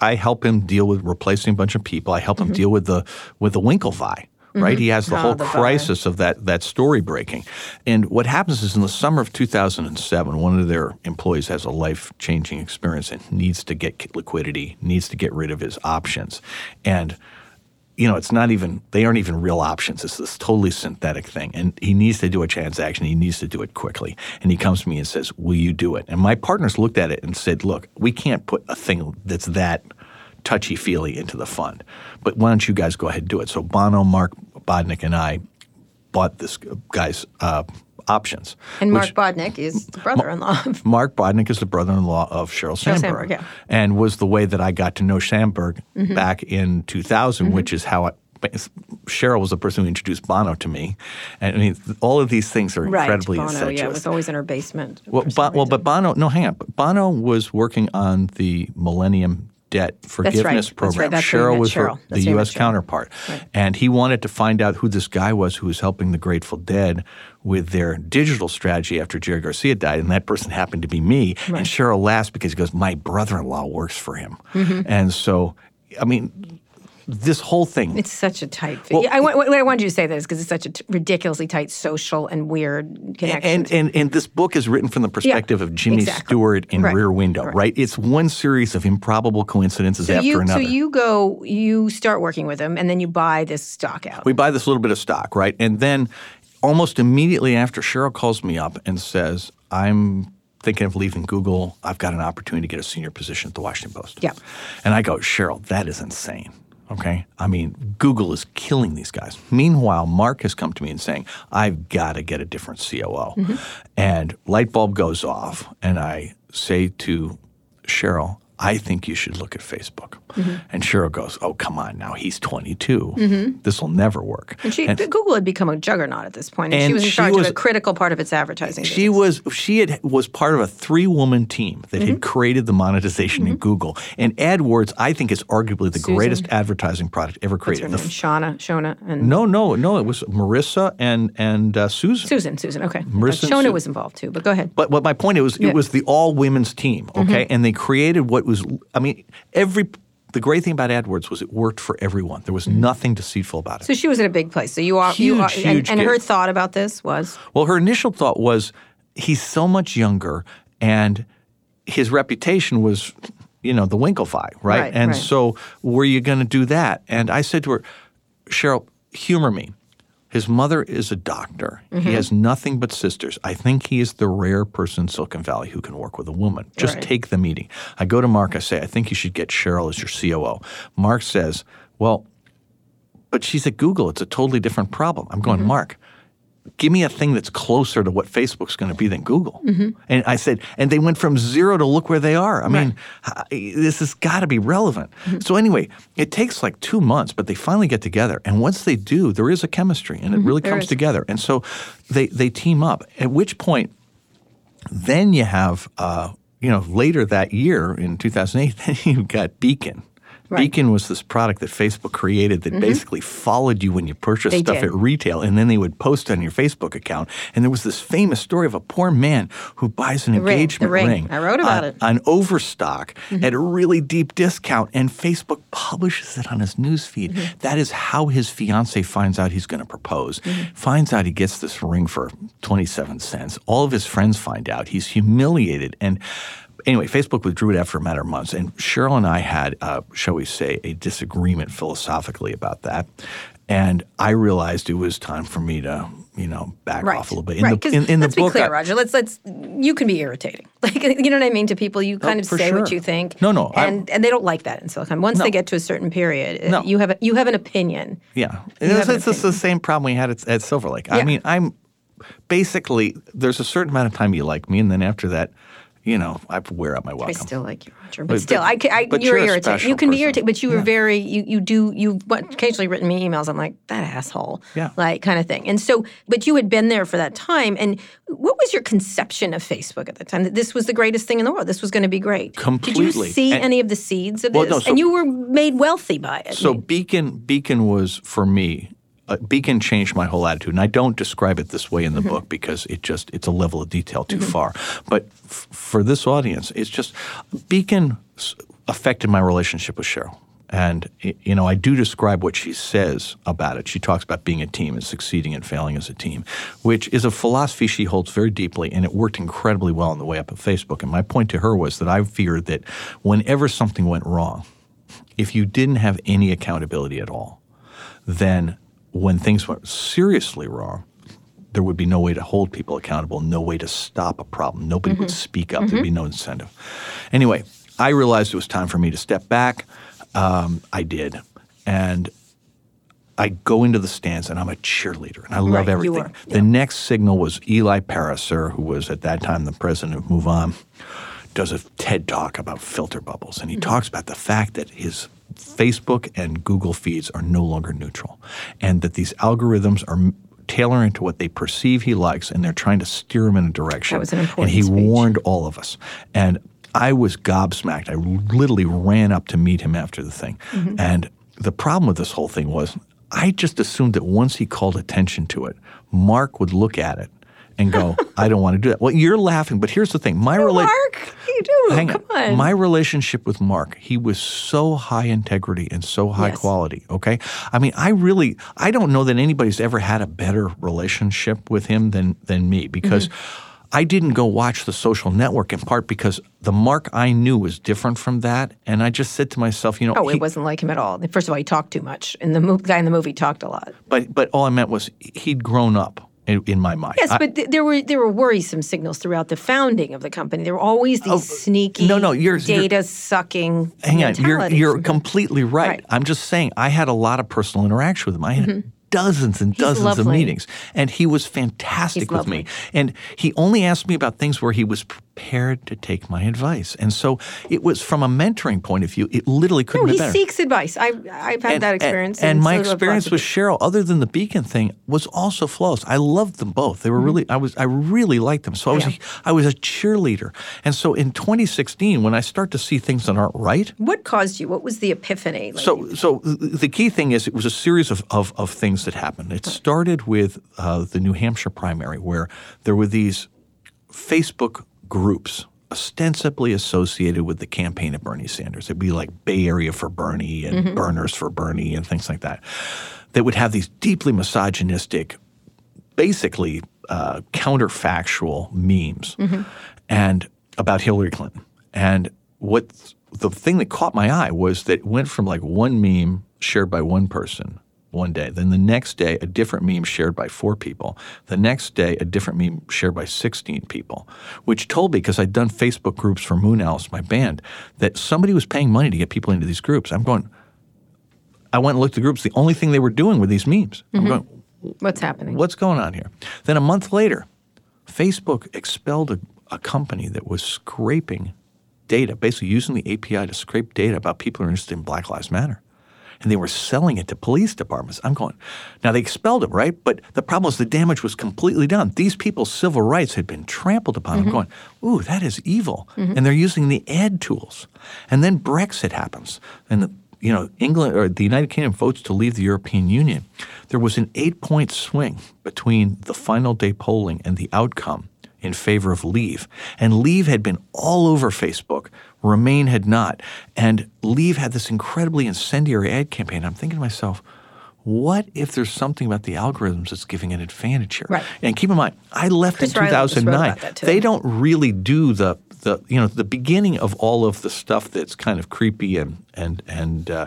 I help him deal with replacing a bunch of people. I help mm-hmm. him deal with the with the Winklevi right? Mm-hmm. He has the oh, whole the crisis of that that story breaking. And what happens is in the summer of 2007, one of their employees has a life changing experience and needs to get liquidity, needs to get rid of his options, and you know, it's not even, they aren't even real options. It's this totally synthetic thing. And he needs to do a transaction. He needs to do it quickly. And he comes to me and says, Will you do it? And my partners looked at it and said, Look, we can't put a thing that's that touchy feely into the fund. But why don't you guys go ahead and do it? So Bono, Marc Bodnick, and I bought this guy's uh, options. And Marc Bodnick is the brother-in-law. *laughs* Marc Bodnick is the brother-in-law of Sheryl Sandberg, Sandberg yeah. and was the way that I got to know Sandberg mm-hmm. back in 2000, mm-hmm. which is how I, Sheryl was the person who introduced Bono to me, and I mean all of these things are right. incredibly Bono, incestuous. Yeah, it was always in her basement. Well, bo- well, but Bono, no, hang on. Bono was working on the Millennium debt forgiveness right. program. Right. Sheryl was Sheryl. Her, the U.S. counterpart. Right. And he wanted to find out who this guy was who was helping the Grateful Dead with their digital strategy after Jerry Garcia died. And that person happened to be me. And Sheryl laughs because he goes, My brother in law works for him. Mm-hmm. And so, I mean, this whole thing. It's such a tight. Well, I, what I wanted you to say that is because it's such a t- ridiculously tight social and weird connection. And, and and this book is written from the perspective Yeah, of Jimmy exactly. Stewart in Right, Rear Window, right. right. It's one series of improbable coincidences so after you, another. so you go, you start working with him, and then you buy this stock out. we buy this little bit of stock, right? And then almost immediately after, Sheryl calls me up and says, I'm thinking of leaving Google. I've got an opportunity to get a senior position at the Washington Post. Yeah. And I go, Sheryl, that is insane. Okay. I mean, Google is killing these guys. Meanwhile, Mark has come to me and saying, I've got to get a different COO. Mm-hmm. And light bulb goes off, and I say to Sheryl, I think you should look at Facebook. Mm-hmm. And Sheryl goes, Oh, come on now. He's 22. This will never work. And she, Google had become a juggernaut at this point, and, she was in charge was- of a critical part of its advertising. She business. was she had was part of a three woman team that Mm-hmm. had created the monetization in Google. And AdWords, I think, is arguably the Susan. greatest advertising product ever created. What's her created. name? The f- Shauna, Shona, and no, no, no. It was Marissa and and uh, Susan. Susan. Susan. Okay. Marissa and Shona Su- was involved too, but go ahead. But what my point is, Yeah. Mm-hmm. it was the all women's team, okay, and they created what was. I mean, every. The great thing about AdWords was it worked for everyone. There was nothing deceitful about it. Mm-hmm. So she was at a big place. So you are, you Huge, are, and, huge and her thought about this was Well, her initial thought was he's so much younger and his reputation was, you know, the Winklevi, right? Right, and right. so were you going to do that? And I said to her, Sheryl, humor me. His mother is a doctor. Mm-hmm. He has nothing but sisters. I think he is the rare person in Silicon Valley who can work with a woman. Just Right. take the meeting. I go to Mark. I say, I think you should get Sheryl as your COO. Mark says, Well, but she's at Google. It's a totally different problem. I'm Mm-hmm. going, Mark, give me a thing that's closer to what Facebook's going to be than Google. Mm-hmm. And I said, and they went from zero to look where they are. I mean, this has got to be relevant. Mm-hmm. So anyway, it takes like two months, but they finally get together. And once they do, there is a chemistry, and it really Mm-hmm. There comes is. together. And so they they team up. At which point, then you have, uh, you know, later that year in 2008, *laughs* then you got Beacon. Right. Beacon was this product that Facebook created that mm-hmm. basically followed you when you purchased They stuff did. at retail, and then they would post on your Facebook account. And there was this famous story of a poor man who buys an the engagement ring. ring I wrote about on, it. on Overstock mm-hmm. at a really deep discount, and Facebook publishes it on his newsfeed. Mm-hmm. That is how his fiance finds out he's going to propose. Finds out he gets this ring for 27 cents. All of his friends find out. He's humiliated. And anyway, Facebook withdrew it after a matter of months. And Sheryl and I had, uh, shall we say, a disagreement philosophically about that. And I realized it was time for me to, you know, back right, off a little bit. In right? the, in, in let's book, be clear, I- Roger. Let's let's you can be irritating. *laughs* Like you know what I mean to people. You kind Oh, of say what you think. No, no, and and they don't like that in Silicon. Once they get to a certain period, uh, No. you have a, you have an opinion. Yeah, it's, it's just the same problem we had at, at Silver Lake. I mean, I'm basically there's a certain amount of time you like me, and then after that, you know, I wear out my welcome. I still like you, Roger, but, But- still, I, I but you're you're special You can be irritated, but you were Yeah. very you you do you what, occasionally written me emails. I'm like that asshole, Yeah. like kind of thing. And so, but you had been there for that time. And what was your conception of Facebook at the time? That this was the greatest thing in the world. This was going to be great. Completely. Did you see And- any of the seeds of Well, this? no, so- and you were made wealthy by it. So Beacon, Beacon was for me. Uh, Beacon changed my whole attitude, and I don't describe it this way in the Mm-hmm. book because it just it's a level of detail too far. But f- for this audience, it's just Beacon affected my relationship with Sheryl. And you know, I do describe what she says about it. She talks about being a team and succeeding and failing as a team, which is a philosophy she holds very deeply, and it worked incredibly well on the way up at Facebook. And my point to her was that I feared that whenever something went wrong, if you didn't have any accountability at all, then when things went seriously wrong, there would be no way to hold people accountable, no way to stop a problem. Nobody would speak up. There'd be no incentive. Anyway, I realized it was time for me to step back. Um, I did. And I go into the stands and I'm a cheerleader and I love Right, everything. The next signal was Eli Pariser, who was at that time the president of MoveOn, does a TED talk about filter bubbles. And he Mm-hmm. talks about the fact that his Facebook and Google feeds are no longer neutral and that these algorithms are tailoring to what they perceive he likes and they're trying to steer him in a direction. That was an important and he speech. warned all of us. And I was gobsmacked. I literally ran up to meet him after the thing. Mm-hmm. And the problem with this whole thing was I just assumed that once he called attention to it, Mark would look at it and go, I don't want to do that. Well, you're laughing, but here's the thing. My rela- Mark, you doing? Hang Come on. on. My relationship with Mark, he was so high integrity and so high Yes. quality. Okay. I mean, I really, I don't know that anybody's ever had a better relationship with him than than me because. Mm-hmm. I didn't go watch the social network in part because the Mark I knew was different from that. And I just said to myself, you know, Oh, he- it wasn't like him at all. First of all, he talked too much. And the mo- guy in the movie talked a lot. but, but all I meant was he'd grown up in, in my mind. Yes, I- but th- there were there were worrisome signals throughout the founding of the company. There were always these oh, sneaky, Oh, no, no, you're- you're- data sucking. Hang on, you're you're completely right. Right. I'm just saying I had a lot of personal interaction with him. I had mm-hmm. Dozens and dozens of meetings, and he was fantastic He's with me. And he only asked me about things where he was prepared to take my advice. And so it was from a mentoring point of view. It literally couldn't No, be he seeks advice. I I've had that experience. And, my so experience with. Sheryl, other than the Beacon thing, was also flawless. I loved them both. They were really, I was, I really liked them. So I was, Mm-hmm. Yeah. a, I was a cheerleader. And so in 2016, when I start to see things that aren't right, What caused you? What was the epiphany? Like, so, so the key thing is it was a series of, of, of things that happened. It started with uh, the New Hampshire primary, where there were these Facebook groups ostensibly associated with the campaign of Bernie Sanders. It'd be like Bay Area for Bernie and Burners for Bernie and things like that. That would have these deeply misogynistic, basically uh, counterfactual memes and about Hillary Clinton. And what the thing that caught my eye was that it went from like one meme shared by one person one day, then the next day a different meme shared by four people, the next day a different meme shared by 16 people, which told me because I'd done Facebook groups for Moonalice, my band, that somebody was paying money to get people into these groups. I'm going. I went and looked at the groups. The only thing they were doing were these memes. I'm mm-hmm. going, what's happening? what's going on here? Then a month later, Facebook expelled a, a company that was scraping data, basically using the API to scrape data about people who are interested in Black Lives Matter. And they were selling it to police departments. I'm going, now they expelled him, right? But the problem is the damage was completely done. These people's civil rights had been trampled upon. I'm mm-hmm. going, ooh, that is evil. Mm-hmm. And they're using the ad tools. And then Brexit happens. And the, you know, England or the United Kingdom votes to leave the European Union. There was an eight point swing between the final day polling and the outcome in favor of Leave. And Leave had been all over Facebook. Remain had not. And Leave had this incredibly incendiary ad campaign. I'm thinking to myself, what if there's something about the algorithms that's giving an advantage here? Right. And keep in mind, I left Chris in Riley just wrote 2009. about that, too. They don't really do the the you know the beginning of all of the stuff that's kind of creepy and and and uh,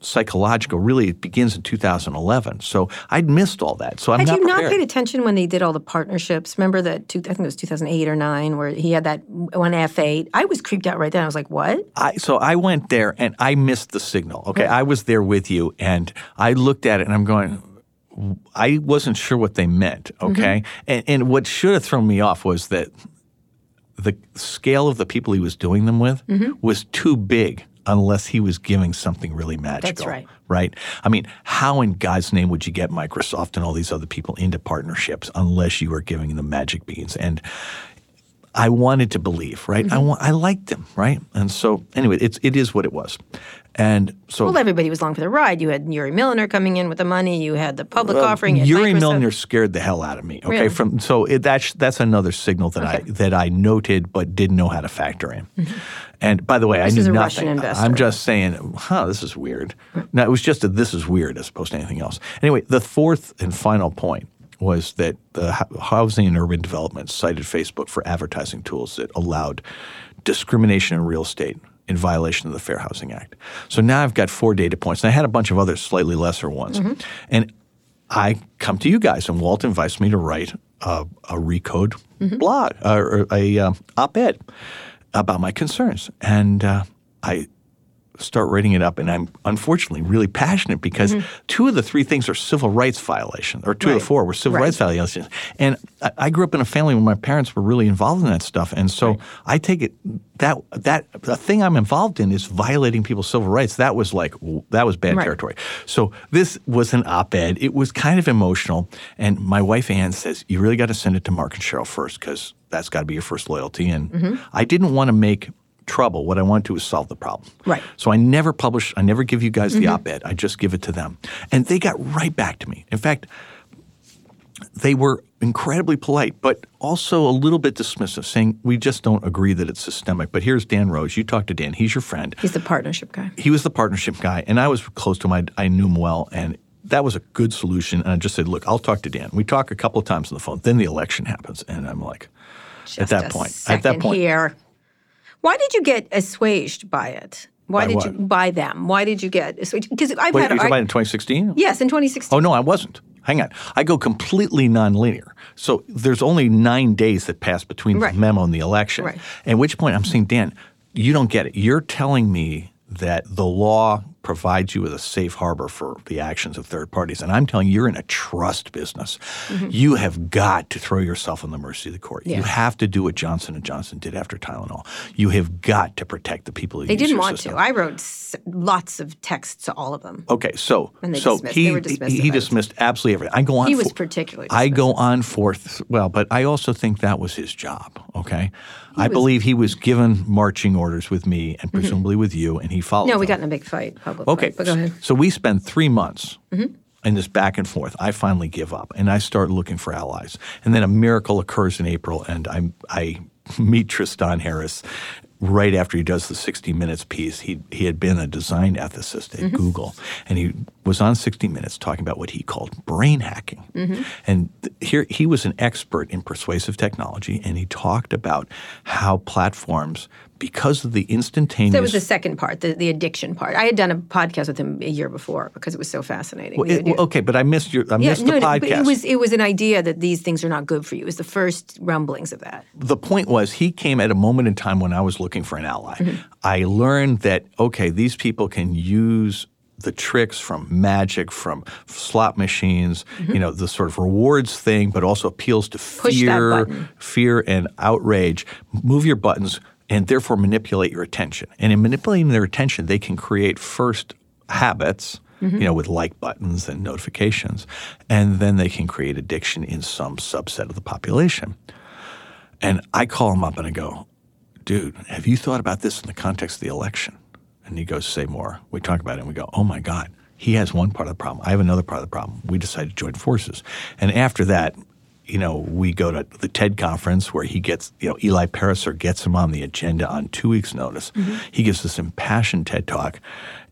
psychological. Really, it begins in 2011. So I'd missed all that. So I'm Had not you not paid attention when they did all the partnerships? Remember that? Two, I think it was 2008 or nine, where he had that one F8. I was creeped out right then. I was like, "What?" I, so I went there and I missed the signal. Okay, I was there with you, and I looked at it and I'm going. I wasn't sure what they meant. Mm-hmm. Okay, and and what should have thrown me off was that the scale of the people he was doing them with mm-hmm. was too big unless he was giving something really magical. right. Right? I mean, how in God's name would you get Microsoft and all these other people into partnerships unless you were giving them magic beans? And I wanted to believe, right? Mm-hmm. I want, I liked them, right? And so anyway, it's it is what it was. And so Well, everybody was along for the ride. You had Yuri Milner coming in with the money. You had the public offering. Yuri Microsoft. Milner scared the hell out of me. Okay, Really? from so it, that's that's another signal that I that I noted but didn't know how to factor in. Mm-hmm. And by the way, This I is knew a nothing. I'm just saying, huh, this is weird. Now it was just a this is weird as opposed to anything else. Anyway, the fourth and final point was that the Housing and Urban Development cited Facebook for advertising tools that allowed discrimination in real estate in violation of the Fair Housing Act. So now I've got four data points, and I had a bunch of other slightly lesser ones. Mm-hmm. And I come to you guys, and Walt invites me to write a, a Recode Mm-hmm. blog or a uh, op-ed about my concerns, and uh, I start writing it up, and I'm unfortunately really passionate because two of the three things are civil rights violations, or two of Mm-hmm. The four were civil Right. rights violations. And I, I grew up in a family where my parents were really involved in that stuff, and so I take it that that the thing I'm involved in is violating people's civil rights. That was like that was bad Right. territory. So this was an op-ed. It was kind of emotional, and my wife Ann says you really got to send it to Mark and Sheryl first because that's got to be your first loyalty. And Mm-hmm. I didn't want to make trouble. What I want to do is solve the problem. Right. So I never publish, I never give you guys Mm-hmm. the op ed. I just give it to them. And they got right back to me. In fact, they were incredibly polite, but also a little bit dismissive, saying, We just don't agree that it's systemic. But here's Dan Rose. You talk to Dan, he's your friend. He's the partnership guy. He was the partnership guy, and I was close to him. I, I knew him well, and that was a good solution. And I just said, Look, I'll talk to Dan. We talk a couple of times on the phone. Then the election happens, and I'm like, Just at that point, at that point, here. Why did you get assuaged by it? Why By did what? you by them? Why did you get assuaged? Because I've Wait, had talking I- in 2016? yes in 2016. Oh no, I wasn't. Hang on. I go completely nonlinear. So there's only nine days that pass between Right. the memo and the election. Right. At which point I'm saying, Dan, you don't get it. You're telling me that the law provides you with a safe harbor for the actions of third parties. And I'm telling you, you're in a trust business. You have got to throw yourself on the mercy of the court. You Mm-hmm. Have to do what Johnson and Johnson did after Tylenol. You have got to protect the people who They didn't want system. to. I wrote s- lots of texts to all of them. Okay, so so dismissed- he were he- he dismissed absolutely everything. I go on. He was for- particularly I go on for th- well, but I also think that was his job. Okay, I believe he was given marching orders with me and presumably with you, and he followed. Mm-hmm. No, we them. got in a big fight Okay, but go ahead. so we spend three months. Mm-hmm. In this back and forth, I finally give up and I start looking for allies. And then a miracle occurs in April, and I, I *laughs* meet Tristan Harris right after he does the 60 Minutes piece. He, he had been a design ethicist at Mm-hmm. Google, and he was on 60 Minutes talking about what he called brain hacking. Mm-hmm. And th- here he was an expert in persuasive technology, and he talked about how platforms, because of the instantaneous That was the second part, the, the addiction part. I had done a podcast with him a year before because it was so fascinating. Well, it- well, okay, but I missed your I yeah, missed no, the no, podcast. but it was it was an idea that these things are not good for you. It was the first rumblings of that. the point was he came at a moment in time when I was looking for an ally. Mm-hmm. I learned that okay, these people can use the tricks from magic, from slot machines, mm-hmm. you know, the sort of rewards thing, but also appeals to Push fear, fear and outrage. Move your buttons and therefore manipulate your attention. And in manipulating their attention, they can create first habits. Mm-hmm. You know, with like buttons and notifications, and then they can create addiction in some subset of the population. And I call him up and I go, dude, have you thought about this in the context of the election? And he goes, say more. We talk about it and we go, oh my God, he has one part of the problem. I have another part of the problem. We decided to join forces. And after that, you know, we go to the TED conference where he gets, you know, Eli Pariser gets him on the agenda on two weeks' notice. He gives this impassioned TED talk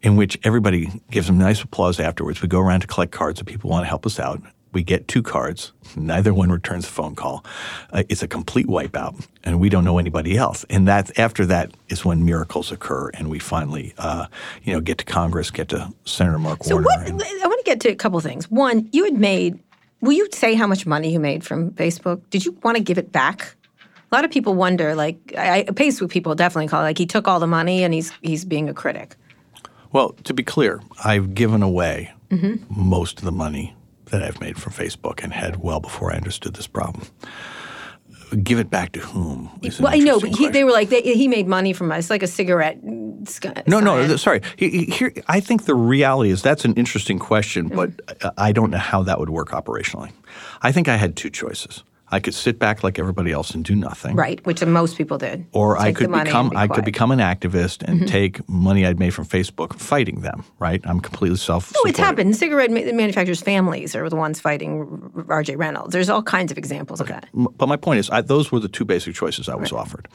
in which everybody gives him nice applause afterwards. We go around to collect cards if people want to help us out. We get two cards. Neither one returns a phone call. Uh, it's a complete wipeout, and we don't know anybody else. And that after that is when miracles occur, and we finally, uh, you know, get to Congress, get to Senator Mark So Warner. what? and- I want to get to a couple things. One, you had made. Will you say how much money you made from Facebook? Did you want to give it back? A lot of people wonder. Like, I, I- Facebook people definitely call it, like he took all the money and he's he's being a critic. Well, to be clear, I've given away Mm-hmm. most of the money that I've made from Facebook and had well before I understood this problem. Give it back to whom? Well, I know, but he, they were like they, he made money from us, like a cigarette. No, no, sorry. He- he- Here, I think the reality is that's an interesting question, but Mm. I don't know how that would work operationally. I think I had two choices. I could sit back like everybody else and do nothing. right, which most people did. Or I Take the could become be I could. Mm-hmm. become an activist and take money I'd made from Facebook fighting them, right? I'm completely self Oh, it's happened. Cigarette manufacturers' families are the ones fighting R.J. Reynolds. There's all kinds of examples of that. But my point is, I, those were the two basic choices I was offered.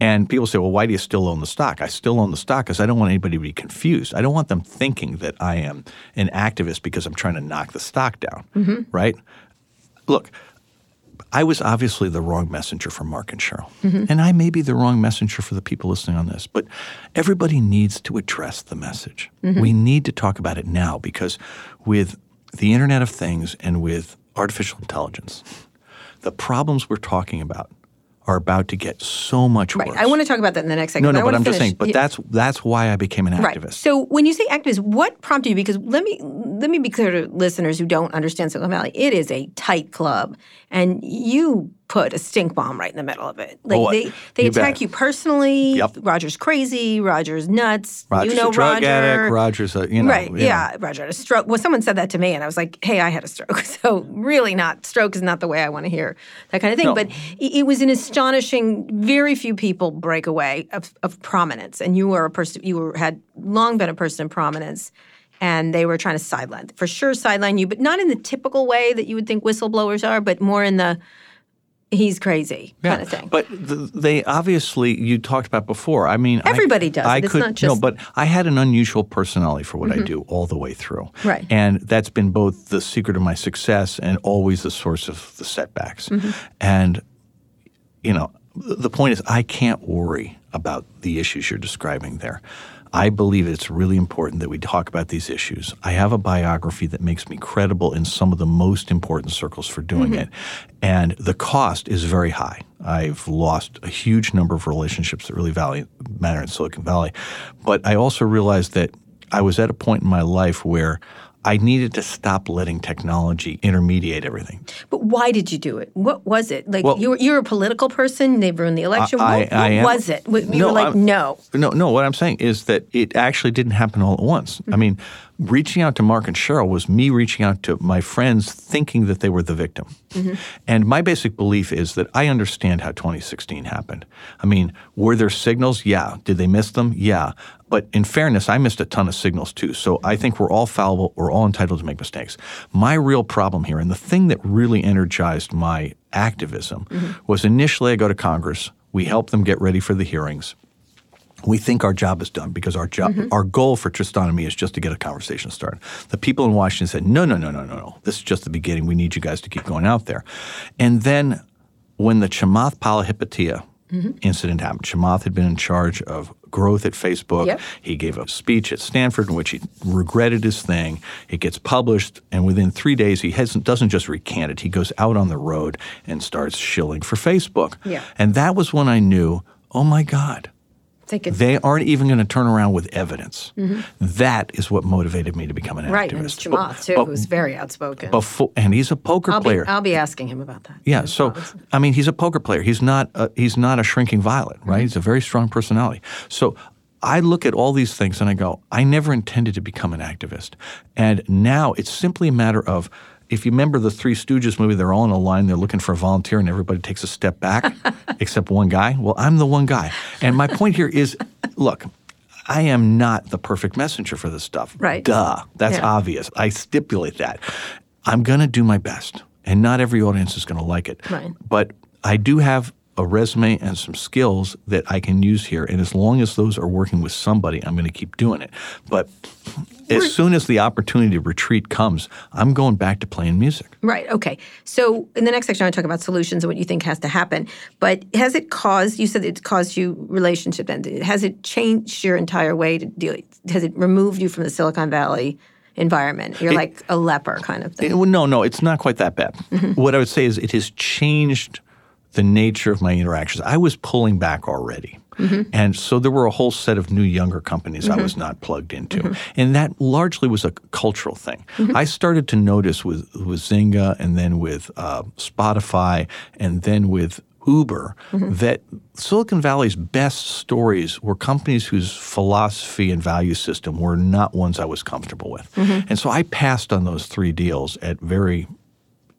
And people say, well, why do you still own the stock? I still own the stock because I don't want anybody to be confused. I don't want them thinking that I am an activist because I'm trying to knock the stock down, Mm-hmm. right? Look, I was obviously the wrong messenger for Mark and Sheryl. Mm-hmm. And I may be the wrong messenger for the people listening on this, but everybody needs to address the message. Mm-hmm. We need to talk about it now because with the Internet of Things and with artificial intelligence, the problems we're talking about are about to get so much Right. worse. I want to talk about that in the next second. no, no, I but I'm just saying. But that's that's why I became an activist. Right. So when you say activist, what prompted you? Because let me let me be clear to listeners who don't understand Silicon Valley. It is a tight club, and you put a stink bomb right in the middle of it. Like Oh, they they you attack bet. you personally. Yep. Roger's crazy. Roger's nuts. Roger's you know a drug Roger. addict. Roger's a you know right. Yeah. Roger had a stroke. Well, someone said that to me, and I was like, "Hey, I had a stroke." *laughs* So really, not stroke is not the way I want to hear that kind of thing. No. But it, it was an astonishing. Very few people break away of, of prominence, and you were a person. You were, had long been a person in prominence. and they were trying to sideline, for sure, sideline you, but not in the typical way that you would think whistleblowers are, but more in the he's crazy kind of thing. But th- they obviously you talked about before. I mean, I- Everybody does I it. It's could not no, just- Mm-hmm. but I had an unusual personality for what I do all the way through. Right. and that's been both the secret of my success and always the source of the setbacks. Mm-hmm. And you know, the point is, I can't worry about the issues you're describing there. I believe it's really important that we talk about these issues. I have a biography that makes me credible in some of the most important circles for doing mm-hmm. it. And the cost is very high. I've lost a huge number of relationships that really valley, matter in Silicon Valley. But I also realized that I was at a point in my life where I needed to stop letting technology intermediate everything. But why did you do it? What was it? Like Well- you were you're a political person. They've ruined the election. I- what I what am- was it? You were like, I'm- no. no, no. What I'm saying is that it actually didn't happen all at once. I mm-hmm. mean, reaching out to Mark and Sheryl was me reaching out to my friends, thinking that they were the victim. Mm-hmm. And my basic belief is that I understand how 2016 happened. I mean, were there signals? Yeah. Did they miss them? Yeah. But in fairness, I missed a ton of signals too. So I think we're all fallible. We're all entitled to make mistakes. My real problem here, and the thing that really energized my activism, mm-hmm. was initially I go to Congress. We help them get ready for the hearings we think our job is done because our job, mm-hmm. our goal for Tristan and me is just to get a conversation started. The people in Washington said, no, no, no, no, no, no. This is just the beginning. We need you guys to keep going out there. And then when the Chamath Palihapitiya mm-hmm. incident happened, Chamath had been in charge of growth at Facebook. Yep. He gave a speech at Stanford in which he regretted his thing. It gets published, and within three days, he hasn't, doesn't just recant it. He goes out on the road and starts shilling for Facebook. Yeah. And that was when I knew, oh my God, Thinking they aren't even going to turn around with evidence. That is what motivated me to become an Mm-hmm. right, and activist. it's Chamath too, But- who's very outspoken. before, and he's a poker I'll be player. I'll be asking him about that. yeah, so I mean, he's a poker player. He's not a, he's not a shrinking violet, right? Mm-hmm. He's a very strong personality. So I look at all these things and I go, I never intended to become an activist, and now it's simply a matter of. If you remember the Three Stooges movie, they're all in a line, they're looking for a volunteer, and everybody takes a step back *laughs* except one guy. Well, I'm the one guy. And my point here is look, I am not the perfect messenger for this stuff. Right. Duh. That's Yeah. obvious. I stipulate that. I'm going to do my best, and not every audience is going to like it. Right. But I do have a resume and some skills that I can use here, and as long as those are working with somebody, I'm going to keep doing it. But as soon as the opportunity to retreat comes, I'm going back to playing music. Right. Okay. So in the next section, I want to talk about solutions and what you think has to happen. But has it caused? You said it caused you relationship. And has it changed your entire way to deal? Has it removed you from the Silicon Valley environment? You're like a leper kind of thing. It- no, no, it's not quite that bad. Mm-hmm. What I would say is it has changed the nature of my interactions. I was pulling back already. Mm-hmm. And so there were a whole set of new younger companies I mm-hmm. was not plugged into. Mm-hmm. And that largely was a cultural thing. I started to notice with, with Zynga and then with uh, Spotify and then with Uber that Silicon Valley's best stories were companies whose philosophy and value system were not ones I was comfortable with. And so I passed on those three deals at very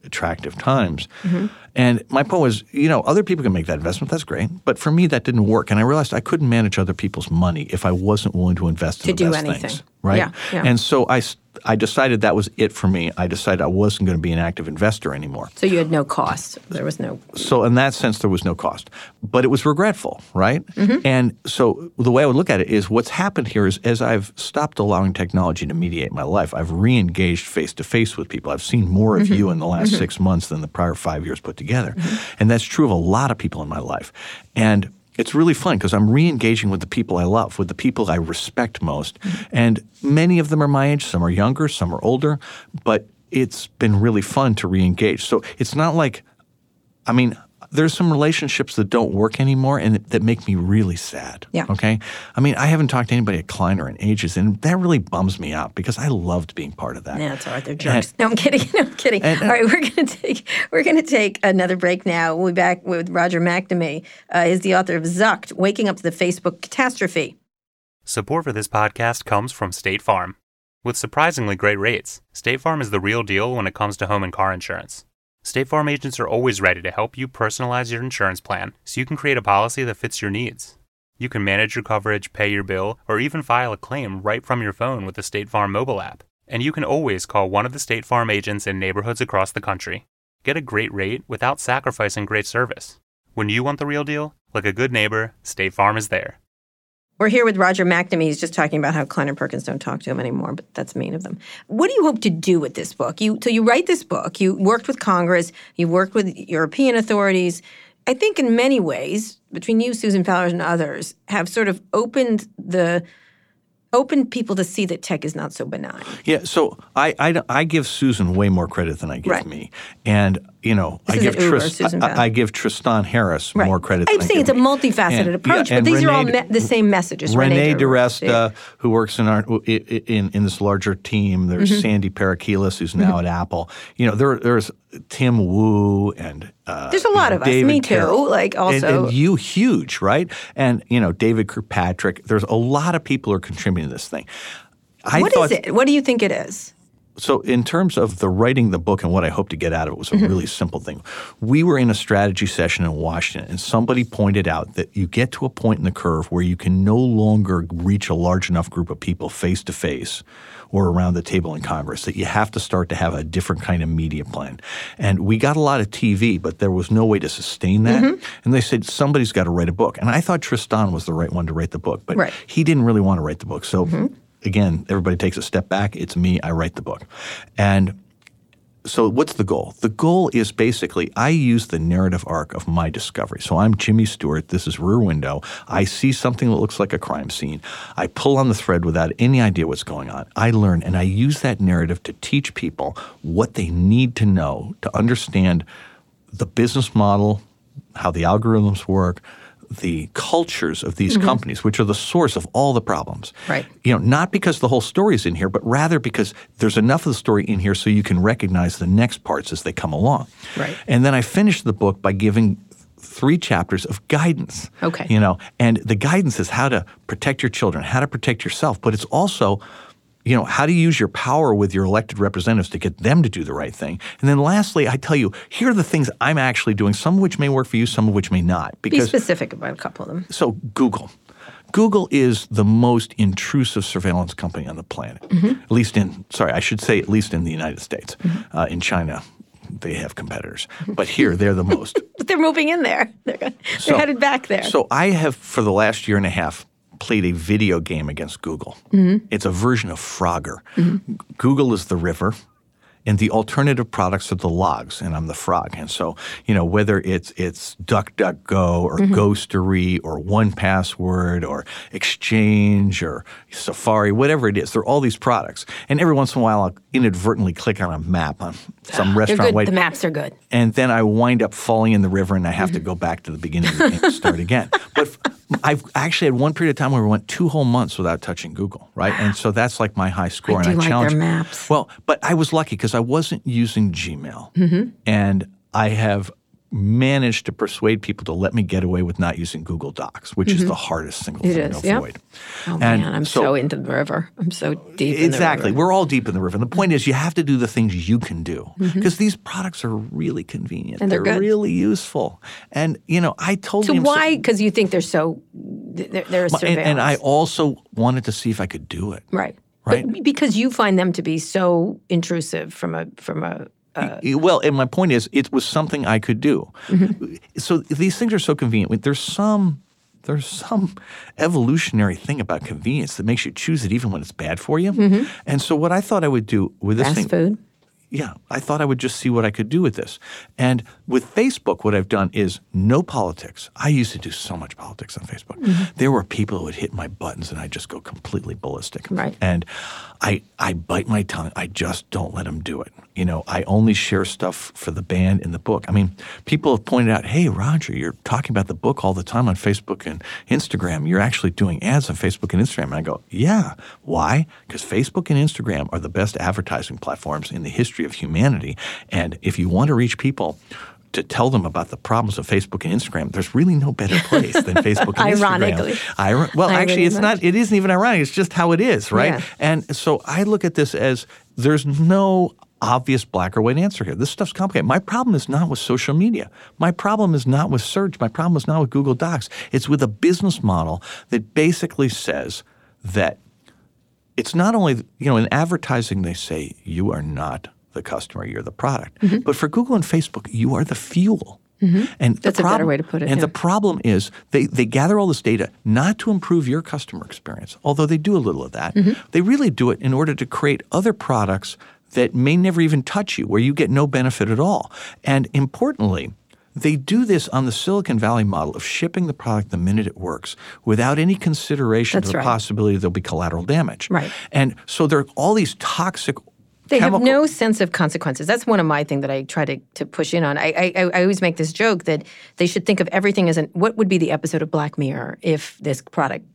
attractive times. Mm-hmm. And my point was, you know, other people can make that investment. That's great. But for me, that didn't work. And I realized I couldn't manage other people's money if I wasn't willing to invest in To the do best anything. things. Right. Yeah, yeah. And so I, I decided that was it for me. I decided I wasn't going to be an active investor anymore. So you had no cost. There was no. So in that sense, there was no cost, but it was regretful, right? Mm-hmm. And so the way I would look at it is, what's happened here is, as I've stopped allowing technology to mediate my life, I've re-engaged face to face with people. I've seen more of Mm-hmm. you in the last six months than the prior five years put together, and that's true of a lot of people in my life. And it's really fun because I'm re-engaging with the people I love, with the people I respect most, and many of them are my age. Some are younger, some are older, but it's been really fun to re-engage. So it's not like I mean, there's some relationships that don't work anymore and that make me really sad. Yeah. Okay. I mean, I haven't talked to anybody at Kleiner in ages, and that really bums me out because I loved being part of that. Yeah, it's all right. They're jerks. no, I'm kidding. *laughs* No, I'm kidding. And- all right, we're gonna take we're gonna take another break now. We'll be back with Roger McNamee. Uh, is the author of Zucked, Waking Up to the Facebook Catastrophe. Support for this podcast comes from State Farm. With surprisingly great rates, State Farm is the real deal when it comes to home and car insurance. State Farm agents are always ready to help you personalize your insurance plan so you can create a policy that fits your needs. You can manage your coverage, pay your bill, or even file a claim right from your phone with the State Farm mobile app. And you can always call one of the State Farm agents in neighborhoods across the country. Get a great rate without sacrificing great service. When you want the real deal, like a good neighbor, State Farm is there. We're here with Roger McNamee. He's just talking about how Kleiner Perkins don't talk to him anymore, but that's mean of them. What do you hope to do with this book? You so you write this book. You worked with Congress. You worked with European authorities. I think in many ways, between you, Susan Fowler, and others, have sort of opened the opened people to see that tech is not so benign. Yeah, so I, I, I give Susan way more credit than I give Right. me, and you know This I give Uber, Tris- Susan I, I give Tristan Harris Right. more credit. I'm than I saying it's a multifaceted And- approach, yeah, but these are all me- the same messages. Renee DeResta, DeResta, who works in our i- i- in in this larger team. There's Mm-hmm. Sandy Parakilas, who's now at Apple. You know, there there's Tim Wu and uh, There's a lot you know, of us. David Me too, Carroll. like, And- also- and, you huge, right? And you know, David Kirkpatrick. There's a lot of people who are contributing to this thing. I What thought, is it? What do you think it is? So in terms of the writing the book and what I hope to get out of it was Mm-hmm. a really simple thing. We were in a strategy session in Washington and somebody pointed out that you get to a point in the curve where you can no longer reach a large enough group of people face to face or around the table in Congress that you have to start to have a different kind of media plan. And we got a lot of TV, but there was no way to sustain that. Mm-hmm. And they said somebody's got to write a book. And I thought Tristan was the right one to write the book, but Right. he didn't really want to write the book. So again, everybody takes a step back. It's me. I write the book. And so what's the goal? The goal is basically I use the narrative arc of my discovery. So I'm Jimmy Stewart. This is Rear Window. I see something that looks like a crime scene. I pull on the thread without any idea what's going on. I learn and I use that narrative to teach people what they need to know to understand the business model, how the algorithms work, the cultures of these mm-hmm. companies, which are the source of all the problems. Right. You know, not because the whole story is in here, but rather because there's enough of the story in here so you can recognize the next parts as they come along. Right. And then I finished the book by giving three chapters of guidance. Okay. You know, and the guidance is how to protect your children, how to protect yourself, but it's also you know, how to use your power with your elected representatives to get them to do the right thing. And then lastly, I tell you, here are the things I'm actually doing, some of which may work for you, some of which may not. Be specific about a couple of them. so Google. Google is the most intrusive surveillance company on the planet. At least in, sorry, I should say at least in the United States. Uh, in China, they have competitors. But here, they're the most. *laughs* But they're moving in there. They're, they're So- headed back there. So I have, for the last year and a half, played a video game against Google. Mm-hmm. It's a version of Frogger. Google is the river. And the alternative products are the logs, and I'm the frog. And so, you know, whether it's it's DuckDuckGo or Mm-hmm. Ghostery or One Password or Exchange or Safari, whatever it is, there are all these products. And every once in a while, I'll inadvertently click on a map on some restaurant. wait- The maps are good. and then I wind up falling in the river and I have to go back to the beginning of the game and *laughs* start again. But I've actually had one period of time where we went two whole months without touching Google, right? And so that's like my high score. I and do like their challenge maps. Well, but I was lucky because I wasn't using Gmail, Mm-hmm. and I have managed to persuade people to let me get away with not using Google Docs, which is the hardest single Mm-hmm. It thing is, to yep. avoid. Oh And man, I'm so- so, into the river. I'm so deep. in the river. Exactly. We're all deep in the river. And the point is, you have to do the things you can do Mm-hmm. because these products are really convenient. And they're good. really useful. And, you know, I told So why? Because you think they're so they're, they're a and, and I also wanted to see if I could do it. right, Right. But because you find them to be so intrusive from a from a uh, well, and my point is, it was something I could do. Mm-hmm. So these things are so convenient. There's some. There's some evolutionary thing about convenience that makes you choose it even when it's bad for you. And so what I thought I would do with this Mm-hmm. fast thing, food. yeah, I thought I would just see what I could do with this. And with Facebook, what I've done is no politics. I used to do so much politics on Facebook. Mm-hmm. There were people who would hit my buttons and I'd just go completely ballistic. Right. And I, I bite my tongue. I just don't let them do it. You know, I only share stuff for the band in the book. I mean, people have pointed out, hey, Roger, you're talking about the book all the time on Facebook and Instagram. You're actually doing ads on Facebook and Instagram. And I go, yeah. Why? Because Facebook and Instagram are the best advertising platforms in the history of humanity. And if you want to reach people, to tell them about the problems of Facebook and Instagram, there's really no better place than *laughs* Facebook and Ironically. Instagram. Iro- well, actually, it's not. It isn't even ironic. It's just how it is, right? Yeah. And so I look at this as there's no obvious black or white answer here. This stuff's complicated. My problem is not with social media. My problem is not with search. My problem is not with Google Docs. It's with a business model that basically says that it's not only, you know, in advertising, they say you are not the customer, you're the product. Mm-hmm. But for Google and Facebook, you are the fuel. And the That's a better way to put it, And yeah. the problem is they, they gather all this data not to improve your customer experience, although they do a little of that. Mm-hmm. They really do it in order to create other products that may never even touch you, where you get no benefit at all. And importantly, they do this on the Silicon Valley model of shipping the product the minute it works without any consideration That's of the right. possibility there'll be collateral damage. Right. And so there are all these toxic They have no sense of consequences. That's one of my things that I try to, to push in on. I, I I always make this joke that they should think of everything as an what would be the episode of Black Mirror if this product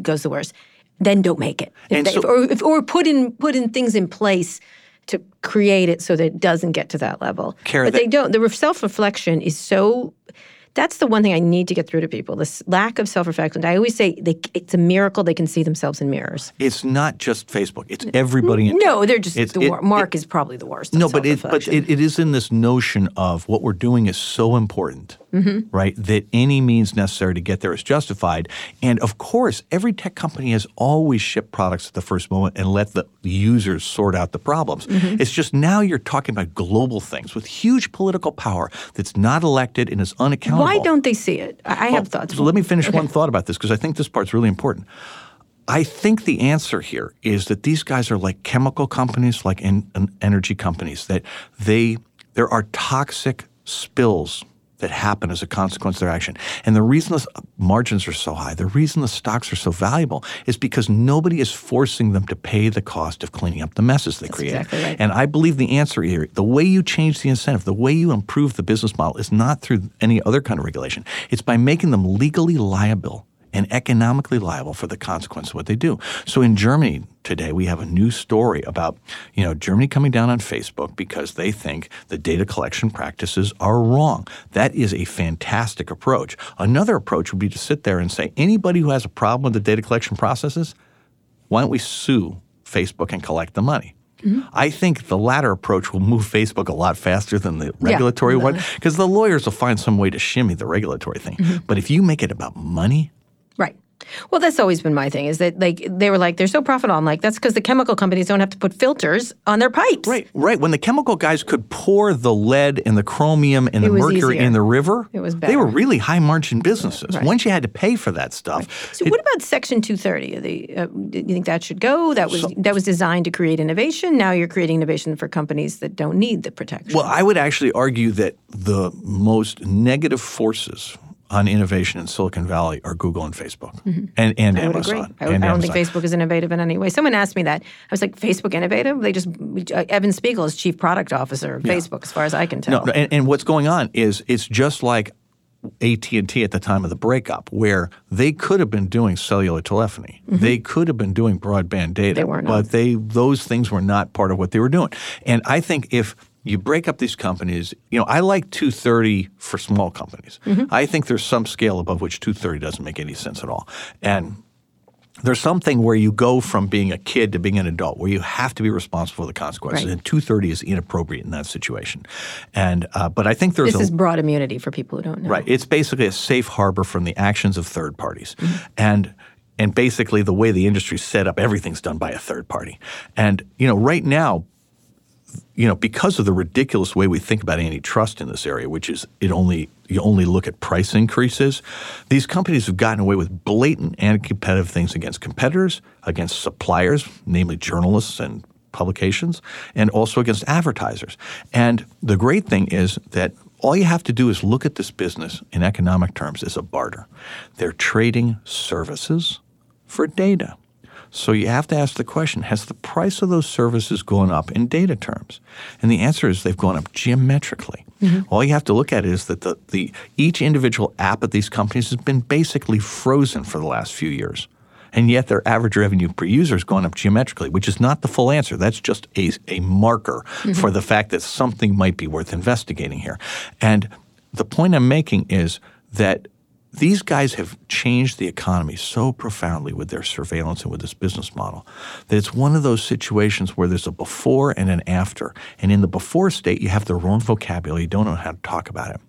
goes the worst. Then don't make it, If they- so- or if, or put in put in things in place to create it so that it doesn't get to that level. Kara, but they don't. The self reflection is so. That's the one thing I need to get through to people. This lack of self reflection. I always say they, it's a miracle they can see themselves in mirrors. It's not just Facebook. It's everybody. In, No, they're just the it- Mark is probably the worst. No, but it, but it, it is in this notion of what we're doing is so important, Mm-hmm. right? That any means necessary to get there is justified. And of course, every tech company has always shipped products at the first moment and let the users sort out the problems. Mm-hmm. It's just now you're talking about global things with huge political power that's not elected and is unaccountable. Why don't they see it? I, I have Well, thoughts. So let me finish one thought about this because I think this part's really important. I think the answer here is that these guys are like chemical companies, like en- en- energy companies, that they there are toxic spills that happen as a consequence of their action. And the reason the margins are so high, the reason the stocks are so valuable is because nobody is forcing them to pay the cost of cleaning up the messes they create. exactly right. And I believe the answer here, the way you change the incentive, the way you improve the business model is not through any other kind of regulation. It's by making them legally liable and economically liable for the consequence of what they do. So in Germany today, we have a new story about, you know, Germany coming down on Facebook because they think the data collection practices are wrong. That is a fantastic approach. Another approach would be to sit there and say, anybody who has a problem with the data collection processes, why don't we sue Facebook and collect the money? Mm-hmm. I think the latter approach will move Facebook a lot faster than the regulatory one because the lawyers will find some way to shimmy the regulatory thing. Mm-hmm. But if you make it about money. Well, that's always been my thing. Is that like they were like they're so profitable. I'm like that's because the chemical companies don't have to put filters on their pipes. right, right. When the chemical guys could pour the lead and the chromium and the mercury easier. in the river, It was they were really high margin businesses. Right. Once you had to pay for that stuff, So it- what about Section 230? Are they, uh, do you think that should go? That was that was designed to create innovation. Now you're creating innovation for companies that don't need the protection. Well, I would actually argue that the most negative forces on innovation in Silicon Valley are Google and Facebook and, and Mm-hmm. I would Amazon. agree. I, and I don't think Facebook is innovative in any way. Someone asked me that. I was like, Facebook innovative? They just uh, Evan Spiegel is chief product officer of Facebook, as far as I can tell. No, and, and what's going on is it's just like AT and T at the time of the breakup, where they could have been doing cellular telephony, they could have been doing broadband data, Mm-hmm. They but they those things were not part of what they were doing. And I think if you break up these companies, you know, I like 230 for small companies. Mm-hmm. I think there's some scale above which 230 doesn't make any sense at all, and there's something where you go from being a kid to being an adult, where you have to be responsible for the consequences, Right. and 230 is inappropriate in that situation. And uh, but I think there's This a, is broad immunity for people who don't know. Right. It's basically a safe harbor from the actions of third parties. Mm-hmm. And and basically the way the industry's set up, everything's done by a third party. And you know, right now, you know, because of the ridiculous way we think about antitrust in this area, which is it only you only look at price increases, these companies have gotten away with blatant anti-competitive things against competitors, against suppliers, namely journalists and publications, and also against advertisers. And the great thing is that all you have to do is look at this business in economic terms as a barter. They're trading services for data. So you have to ask the question Has the price of those services gone up in data terms? And the answer is they've gone up geometrically. Mm-hmm. All you have to look at is that the, the, each individual app at these companies has been basically frozen for the last few years. And yet their average revenue per user has gone up geometrically, which is not the full answer. That's just a, a marker mm-hmm. for the fact that something might be worth investigating here. And the point I'm making is that these guys have changed the economy so profoundly with their surveillance and with this business model that it's one of those situations where there's a before and an after. And in the before state, you have the wrong vocabulary, you don't know how to talk about it.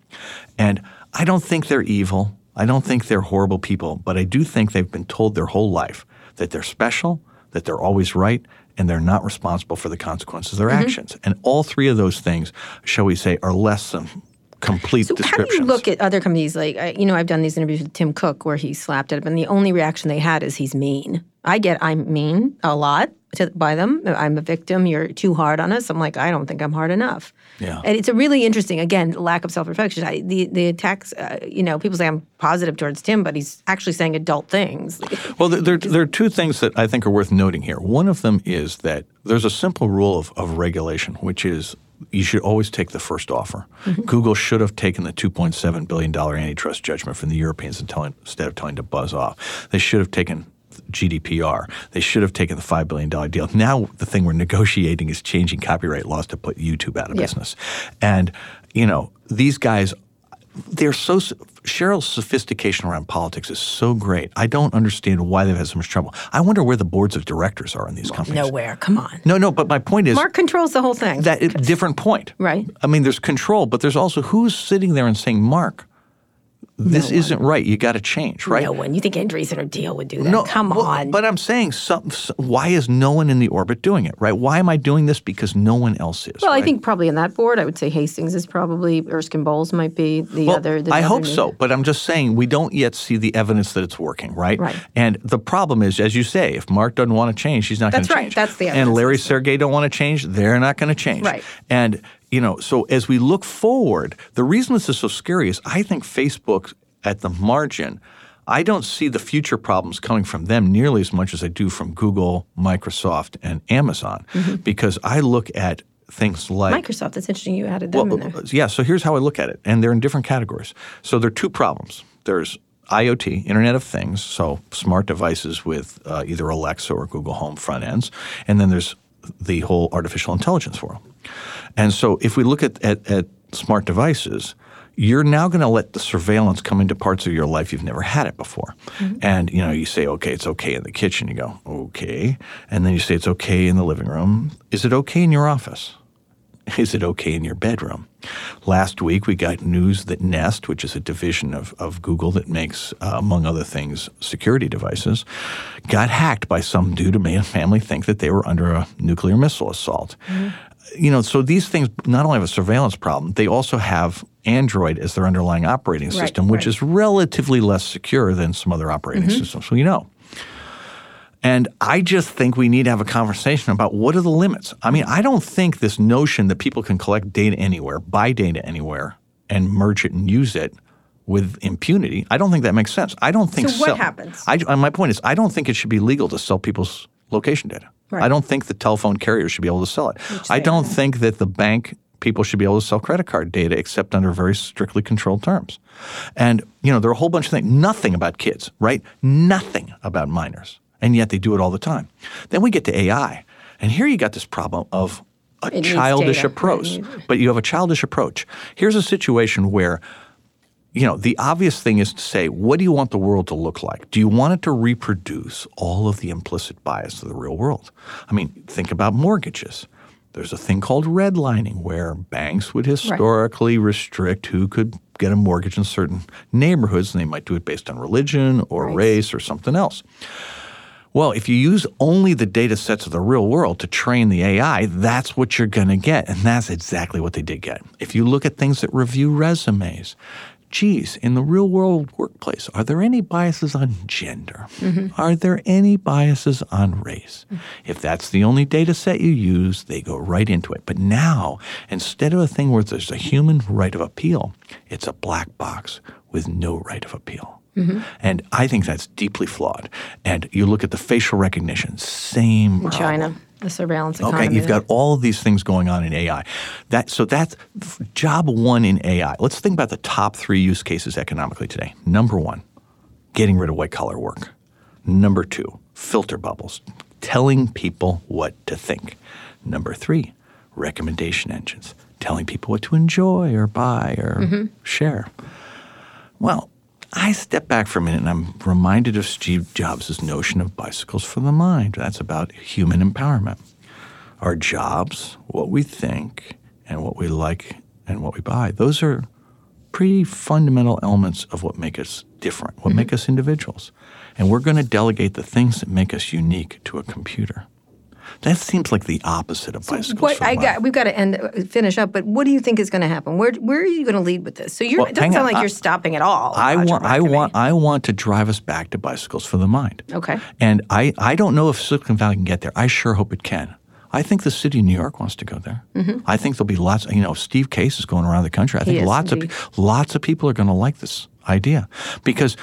And I don't think they're evil. I don't think they're horrible people, but I do think they've been told their whole life that they're special, that they're always right, and they're not responsible for the consequences of their Mm-hmm. actions. And all three of those things, shall we say, are less than complete So how do you look at other companies? Like, you know, I've done these interviews with Tim Cook where he slapped it up, and the only reaction they had is he's mean. I get I'm mean a lot to, by them. I'm a victim. You're too hard on us. I'm like, I don't think I'm hard enough. Yeah. And it's a really interesting, again, lack of self reflection. The the attacks, uh, you know, people say I'm positive towards Tim, but he's actually saying adult things. *laughs* Well, there, there, there are two things that I think are worth noting here. One of them is that there's a simple rule of, of regulation, which is you should always take the first offer. Mm-hmm. Google should have taken the $2.7 billion antitrust judgment from the Europeans and telling, instead of telling to buzz off. They should have taken GDPR. They should have taken the $5 billion deal. Now, the thing we're negotiating is changing copyright laws to put YouTube out of Yeah. business. And, you know, these guys they're so Sheryl's sophistication around politics is so great. I don't understand why they've had so much trouble. I wonder where the boards of directors are in these companies. Nowhere. Come on. No, no. But my point is Mark controls the whole thing. that different point. Right. I mean, there's control, but there's also who's sitting there and saying, "Mark, this isn't right. You got to change." Right. No one. You think Andreessen or Thiel would do that? No, Come well, on. But I'm saying, some, s- why is no one in the orbit doing it? Right? Why am I doing this? Because no one else is. well, I think probably in that board, I would say Hastings is probably Erskine Bowles might be the Well, other. The I other hope new- so, but I'm just saying we don't yet see the evidence that it's working, right? Right. And the problem is, as you say, if Mark doesn't want to change, he's not going to right. change. That's right. That's the And. Larry Sergey don't want to change, they're not going to change. Right. And you know, so as we look forward, the reason this is so scary is I think Facebook at the margin. I don't see the future problems coming from them nearly as much as I do from Google, Microsoft, and Amazon, Mm-hmm. because I look at things like Microsoft. That's interesting. You added them well, in there. uh, yeah. So here's how I look at it, and they're in different categories. So there are two problems. There's IoT, Internet of Things, so smart devices with uh, either Alexa or Google Home front ends, and then there's the whole artificial intelligence world. And so if we look at, at, at smart devices, you're now going to let the surveillance come into parts of your life you've never had it before. And you know, you say, okay, it's okay in the kitchen. You go, okay. And then you say it's okay in the living room. Is it okay in your office? Is it okay in your bedroom? Last week, we got news that Nest, which is a division of, of Google that makes, uh, among other things, security devices, got hacked by some dude who made a family think that they were under a nuclear missile assault. You know, so these things not only have a surveillance problem, they also have Android as their underlying operating Right, system, which right. is relatively less secure than some other operating mm-hmm. systems we know. And I just think we need to have a conversation about what are the limits. I mean, I don't think this notion that people can collect data anywhere, buy data anywhere, and merge it and use it with impunity. I don't think that makes sense. I don't think So what sell- happens? I, my point is, I don't think it should be legal to sell people's location data. Right. I don't think the telephone carriers should be able to sell it. I don't think that the bank people should be able to sell credit card data except under very strictly controlled terms. And you know, there are a whole bunch of things. Nothing about kids, right? Nothing about minors, and yet they do it all the time. Then we get to AI, and here you got this problem of a It childish approach. But you have a childish approach. Here's a situation where you know, the obvious thing is to say, what do you want the world to look like? Do you want it to reproduce all of the implicit bias of the real world? I mean, think about mortgages. There's a thing called redlining where banks would historically restrict who could get a mortgage in certain neighborhoods, and they might do it based on religion or Right. race or something else. Well, if you use only the data sets of the real world to train the AI, that's what you're going to get. And that's exactly what they did get. If you look at things that review resumes, geez, in the real world workplace, are there any biases on gender? Mm-hmm. Are there any biases on race? Mm. If that's the only data set you use, they go right into it. But now, instead of a thing where there's a human right of appeal, it's a black box with no right of appeal. Mm-hmm. And I think that's deeply flawed. And you look at the facial recognition, same problem. China, the surveillance economy. Okay, you've got all of these things going on in AI. That so that's job one in AI. Let's think about the top three use cases economically today. Number one, getting rid of white collar work. Number two, filter bubbles, telling people what to think. Number three, recommendation engines, telling people what to enjoy or buy or mm-hmm. share. Well, I step back for a minute and I'm reminded of Steve Jobs' notion of bicycles for the mind. That's about human empowerment. Our jobs, what we think, and what we like and what we buy, those are pretty fundamental elements of what make us different, what mm-hmm. make us individuals. And we're going to delegate the things that make us unique to a computer. That seems like the opposite of bicycles. What, I got, we've got to end, finish up. But what do you think is going to happen? Where, where are you going to lead with this? So well, it doesn't sound on. like you're stopping at all. I want, I want, I want to drive us back to bicycles for the mind. Okay. And I, I don't know if Silicon Valley can get there. I sure hope it can. I think the city of New York wants to go there. Mm-hmm. I think there'll be lots. You know, Steve Case is going around the country. I think lots indeed. of lots of people are going to like this idea because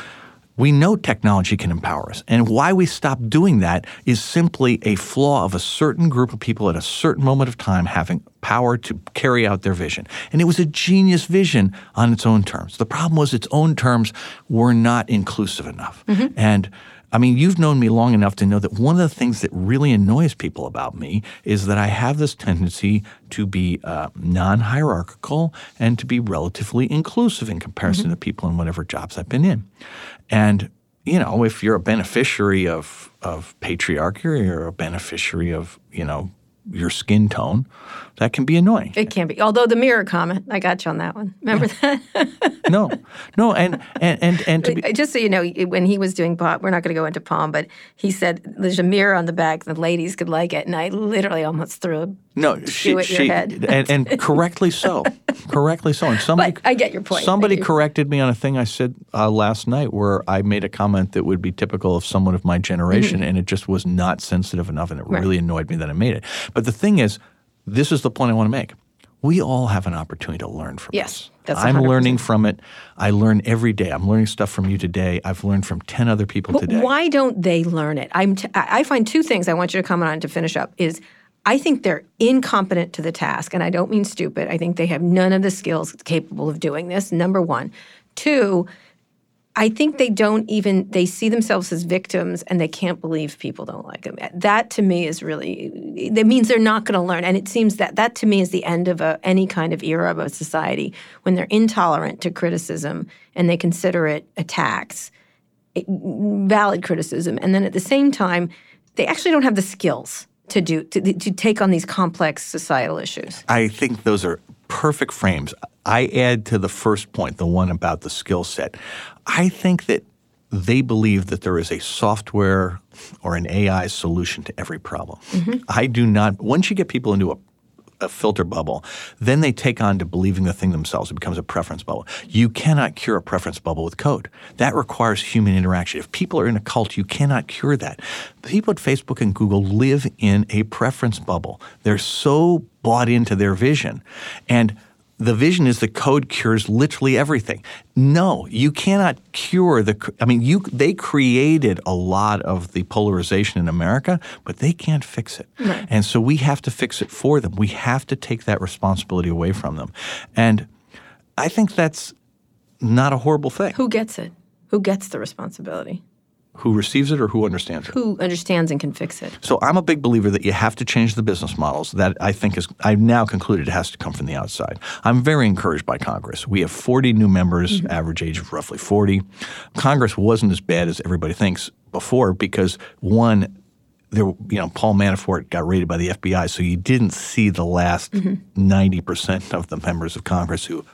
we know technology can empower us. And why we stop doing that is simply a flaw of a certain group of people at a certain moment of time having power to carry out their vision. And it was a genius vision on its own terms. The problem was its own terms were not inclusive enough. Mm-hmm. And I mean, you've known me long enough to know that one of the things that really annoys people about me is that I have this tendency to be uh, non hierarchical and to be relatively inclusive in comparison mm-hmm. to people in whatever jobs I've been in. And you know, if you're a beneficiary of of patriarchy or you're a beneficiary of you know your skin tone, that can be annoying. It can be. Although the mirror comment, I got you on that one. Remember yeah. that? *laughs* no, no, and and and and to be, just so you know, when he was doing Palm, we're not going to go into Palm, but he said there's a mirror on the back, the ladies could like it, and I literally almost threw a no, she, she and, and, *laughs* correctly so, correctly so. And somebody, but I get your point. Somebody corrected me on a thing I said uh, last night where I made a comment that would be typical of someone of my generation, mm-hmm. and it just was not sensitive enough, and it right. really annoyed me that I made it. But the thing is, this is the point I want to make. We all have an opportunity to learn from yes, this. Yes, I'm learning from it. I learn every day. I'm learning stuff from you today. I've learned from 10 other people but today. Why don't they learn it? I'm t- I find two things I want you to comment on to finish up is – I think they're incompetent to the task, and I don't mean stupid. I think they have none of the skills capable of doing this. Number one. Two, I think they don't even they see themselves as victims and they can't believe people don't like them. That to me is really that means they're not going to learn. And it seems that that to me is the end of a, any kind of era of a society when they're intolerant to criticism and they consider it attacks, valid criticism, and then at the same time they actually don't have the skills to do to, to take on these complex societal issues? I think those are perfect frames. I add to the first point, the one about the skill set. I think that they believe that there is a software or an AI solution to every problem. Mm-hmm. I do not. Once you get people into a a filter bubble. Then they take on to believing the thing themselves. It becomes a preference bubble. You cannot cure a preference bubble with code. That requires human interaction. If people are in a cult, you cannot cure that. People at Facebook and Google live in a preference bubble. They're so bought into their vision. And the vision is the code cures literally everything. No, you cannot cure the. I mean, you they created a lot of the polarization in America, but they can't fix it. Right. And so we have to fix it for them. We have to take that responsibility away from them. And I think that's not a horrible thing. Who gets it? Who gets the responsibility? Who receives it or who understands it? Who understands and can fix it. So I'm a big believer that you have to change the business models. That I think is I've now concluded it has to come from the outside. I'm very encouraged by Congress. We have 40 new members, mm-hmm. average age of roughly 40. Congress wasn't as bad as everybody thinks before because one there, you know, Paul Manafort got raided by the FBI, so you didn't see the last mm-hmm. 90 percent of the members of Congress who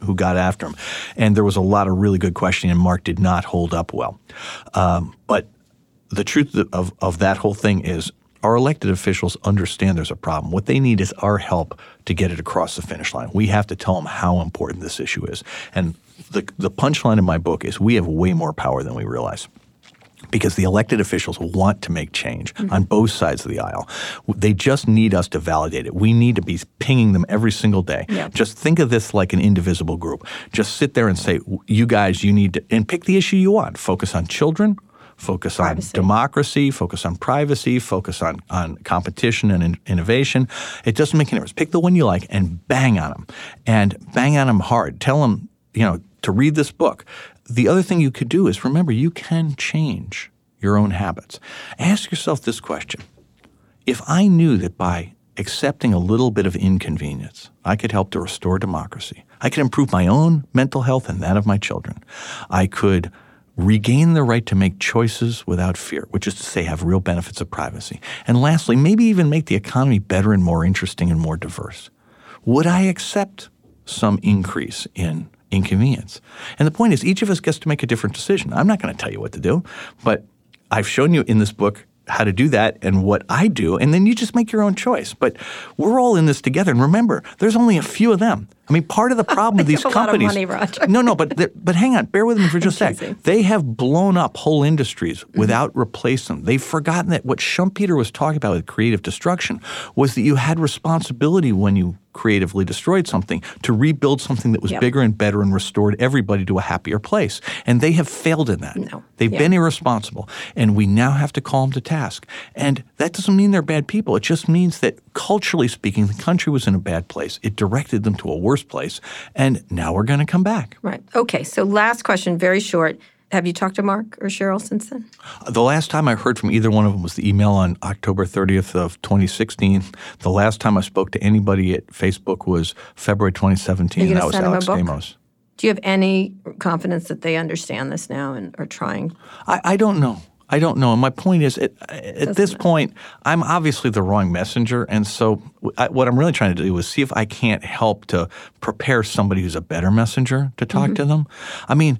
who got after him. And there was a lot of really good questioning, and Mark did not hold up well. Um, but the truth of, of that whole thing is our elected officials understand there's a problem. What they need is our help to get it across the finish line. We have to tell them how important this issue is. And the, the punchline in my book is we have way more power than we realize because the elected officials want to make change mm-hmm. on both sides of the aisle. They just need us to validate it. We need to be pinging them every single day. Yeah. Just think of this like an indivisible group. Just sit there and say, you guys, you need to, and pick the issue you want. Focus on children, focus privacy. on democracy, focus on privacy, focus on, on competition and in, innovation. It doesn't make any difference. Pick the one you like and bang on them. And bang on them hard. Tell them, you know, to read this book. The other thing you could do is remember you can change your own habits. Ask yourself this question If I knew that by accepting a little bit of inconvenience, I could help to restore democracy, I could improve my own mental health and that of my children. I could regain the right to make choices without fear, which is to say, have real benefits of privacy. And lastly, maybe even make the economy better and more interesting and more diverse. Would I accept some increase in inconvenience? And the point is, each of us gets to make a different decision. I'm not going to tell you what to do, but I've shown you in this book how to do that and what I do, and then you just make your own choice. But we're all in this together. And remember, there's only a few of them. I mean, part of the problem *laughs* with these have a lot of companies. money. No, no, but but hang on, bear with me for just a sec. They have blown up whole industries Mm-hmm. without replacing them. They've forgotten that what Schumpeter was talking about with creative destruction was that you had responsibility when you creatively destroyed something to rebuild something that was Yep. bigger and better and restored everybody to a happier place. And they have failed in that. No. They've Yeah. been irresponsible, and we now have to call them to task. And that doesn't mean they're bad people. It just means that culturally speaking, the country was in a bad place. It directed them to a worse place, and now we're going to come back. Right. Okay. So last question, very short. Have you talked to Mark or Sheryl since then? The last time I heard from either one of them was the email on October 30th of 2016. The last time I spoke to anybody at Facebook was February 2017. And that was send them a Alex? Stamos. Do you have any confidence that they understand this now and are trying? I, I don't know. I don't know. And my point is, at, at this point, I'm obviously the wrong messenger. And so, I, what I'm really trying to do is see if I can't help to prepare somebody who's a better messenger to talk Mm-hmm. to them. I mean,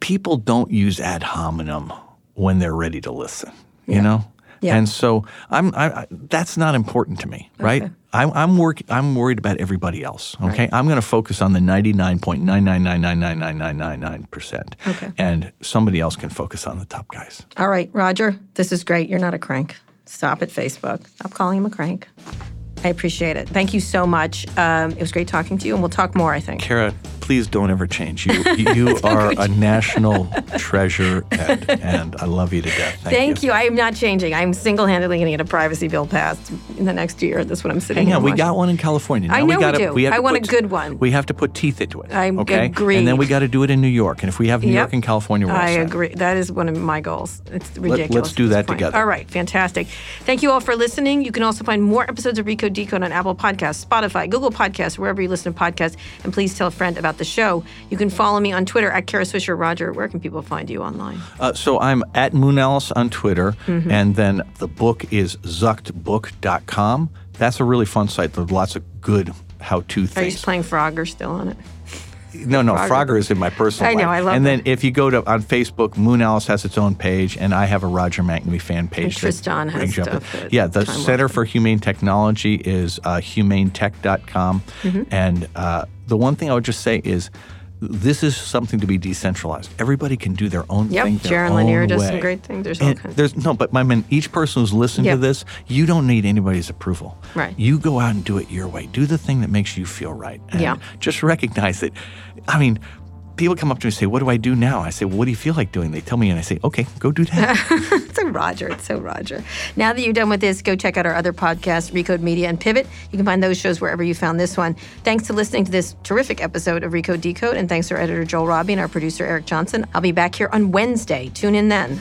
people don't use ad hominem when they're ready to listen, you know? Yeah. And so I'm I, I, that's not important to me, right? I'm I'm work I'm worried about everybody else. Okay, I'm going to focus on the 99.999999999 percent, Okay. and somebody else can focus on the top guys. All right, Roger, this is great. You're not a crank. Stop at Facebook. Stop calling him a crank. I appreciate it. Thank you so much. Um, it was great talking to you, and we'll talk more, I think. Kara, please don't ever change. You *laughs* you are a national *laughs* treasure, and, and I love you to death. Thank, Thank you. I am not changing. I'm single-handedly going to get a privacy bill passed in the next year. That's what I'm sitting on, we watching. got one in California. I know we gotta, do. have I want a good one. We have to put teeth into it. I okay? agree. And then we got to do it in New York. And if we have New Yep. York and California, we're I set. agree. That is one of my goals. It's ridiculous. let's do that together. All right, fantastic. Thank you all for listening. You can also find more episodes of Recode Decode on Apple Podcasts, Spotify, Google Podcasts, wherever you listen to podcasts. And please tell a friend about the show. You can follow me on Twitter at Kara Swisher. Roger, where can people find you online? Uh, so I'm at Moonalice on Twitter, Mm-hmm. and then the book is zuckedbook.com. That's a really fun site. There's lots of good how-to things. Are you playing Frogger still on it? No, no, Frogger? Frogger is in my personal I know, life. I love And then if you go to on Facebook, Moonalice has its own page, and I have a Roger McNamee fan page. And Tristan has brings you up- stuff that Yeah, the Center for Humane Technology is uh, humanetech.com. Mm-hmm. And uh, the one thing I would just say is this is something to be decentralized. Everybody can do their own Yep, thing. their Jaron own Lanier does way. some great things. There's all kinds. There's no, but my man, each person who's listening Yep. to this, you don't need anybody's approval. Right. You go out and do it your way. Do the thing that makes you feel right. And Yeah. Just recognize that. I mean, people come up to me and say, "What do I do now?" I say, well, "What do you feel like doing?" They tell me, and I say, "Okay, go do that." *laughs* It's so Roger. It's so Roger. Now that you're done with this, go check out our other podcasts, Recode Media and Pivot. You can find those shows wherever you found this one. Thanks to listening to this terrific episode of Recode Decode, and thanks to our editor Joel Robbie and our producer Eric Johnson. I'll be back here on Wednesday. Tune in then.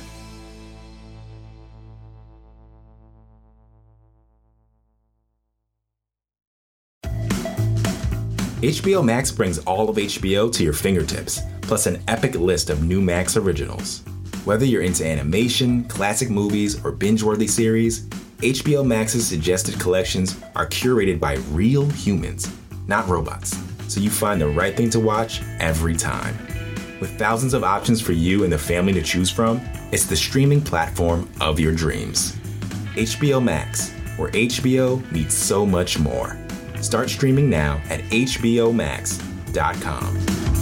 HBO Max brings all of HBO to your fingertips, plus an epic list of new Max originals. Whether you're into animation, classic movies, or binge worthy series, HBO Max's suggested collections are curated by real humans, not robots, so you find the right thing to watch every time. With thousands of options for you and the family to choose from, it's the streaming platform of your dreams. HBO Max, where HBO meets so much more. Start streaming now at HBOMax.com.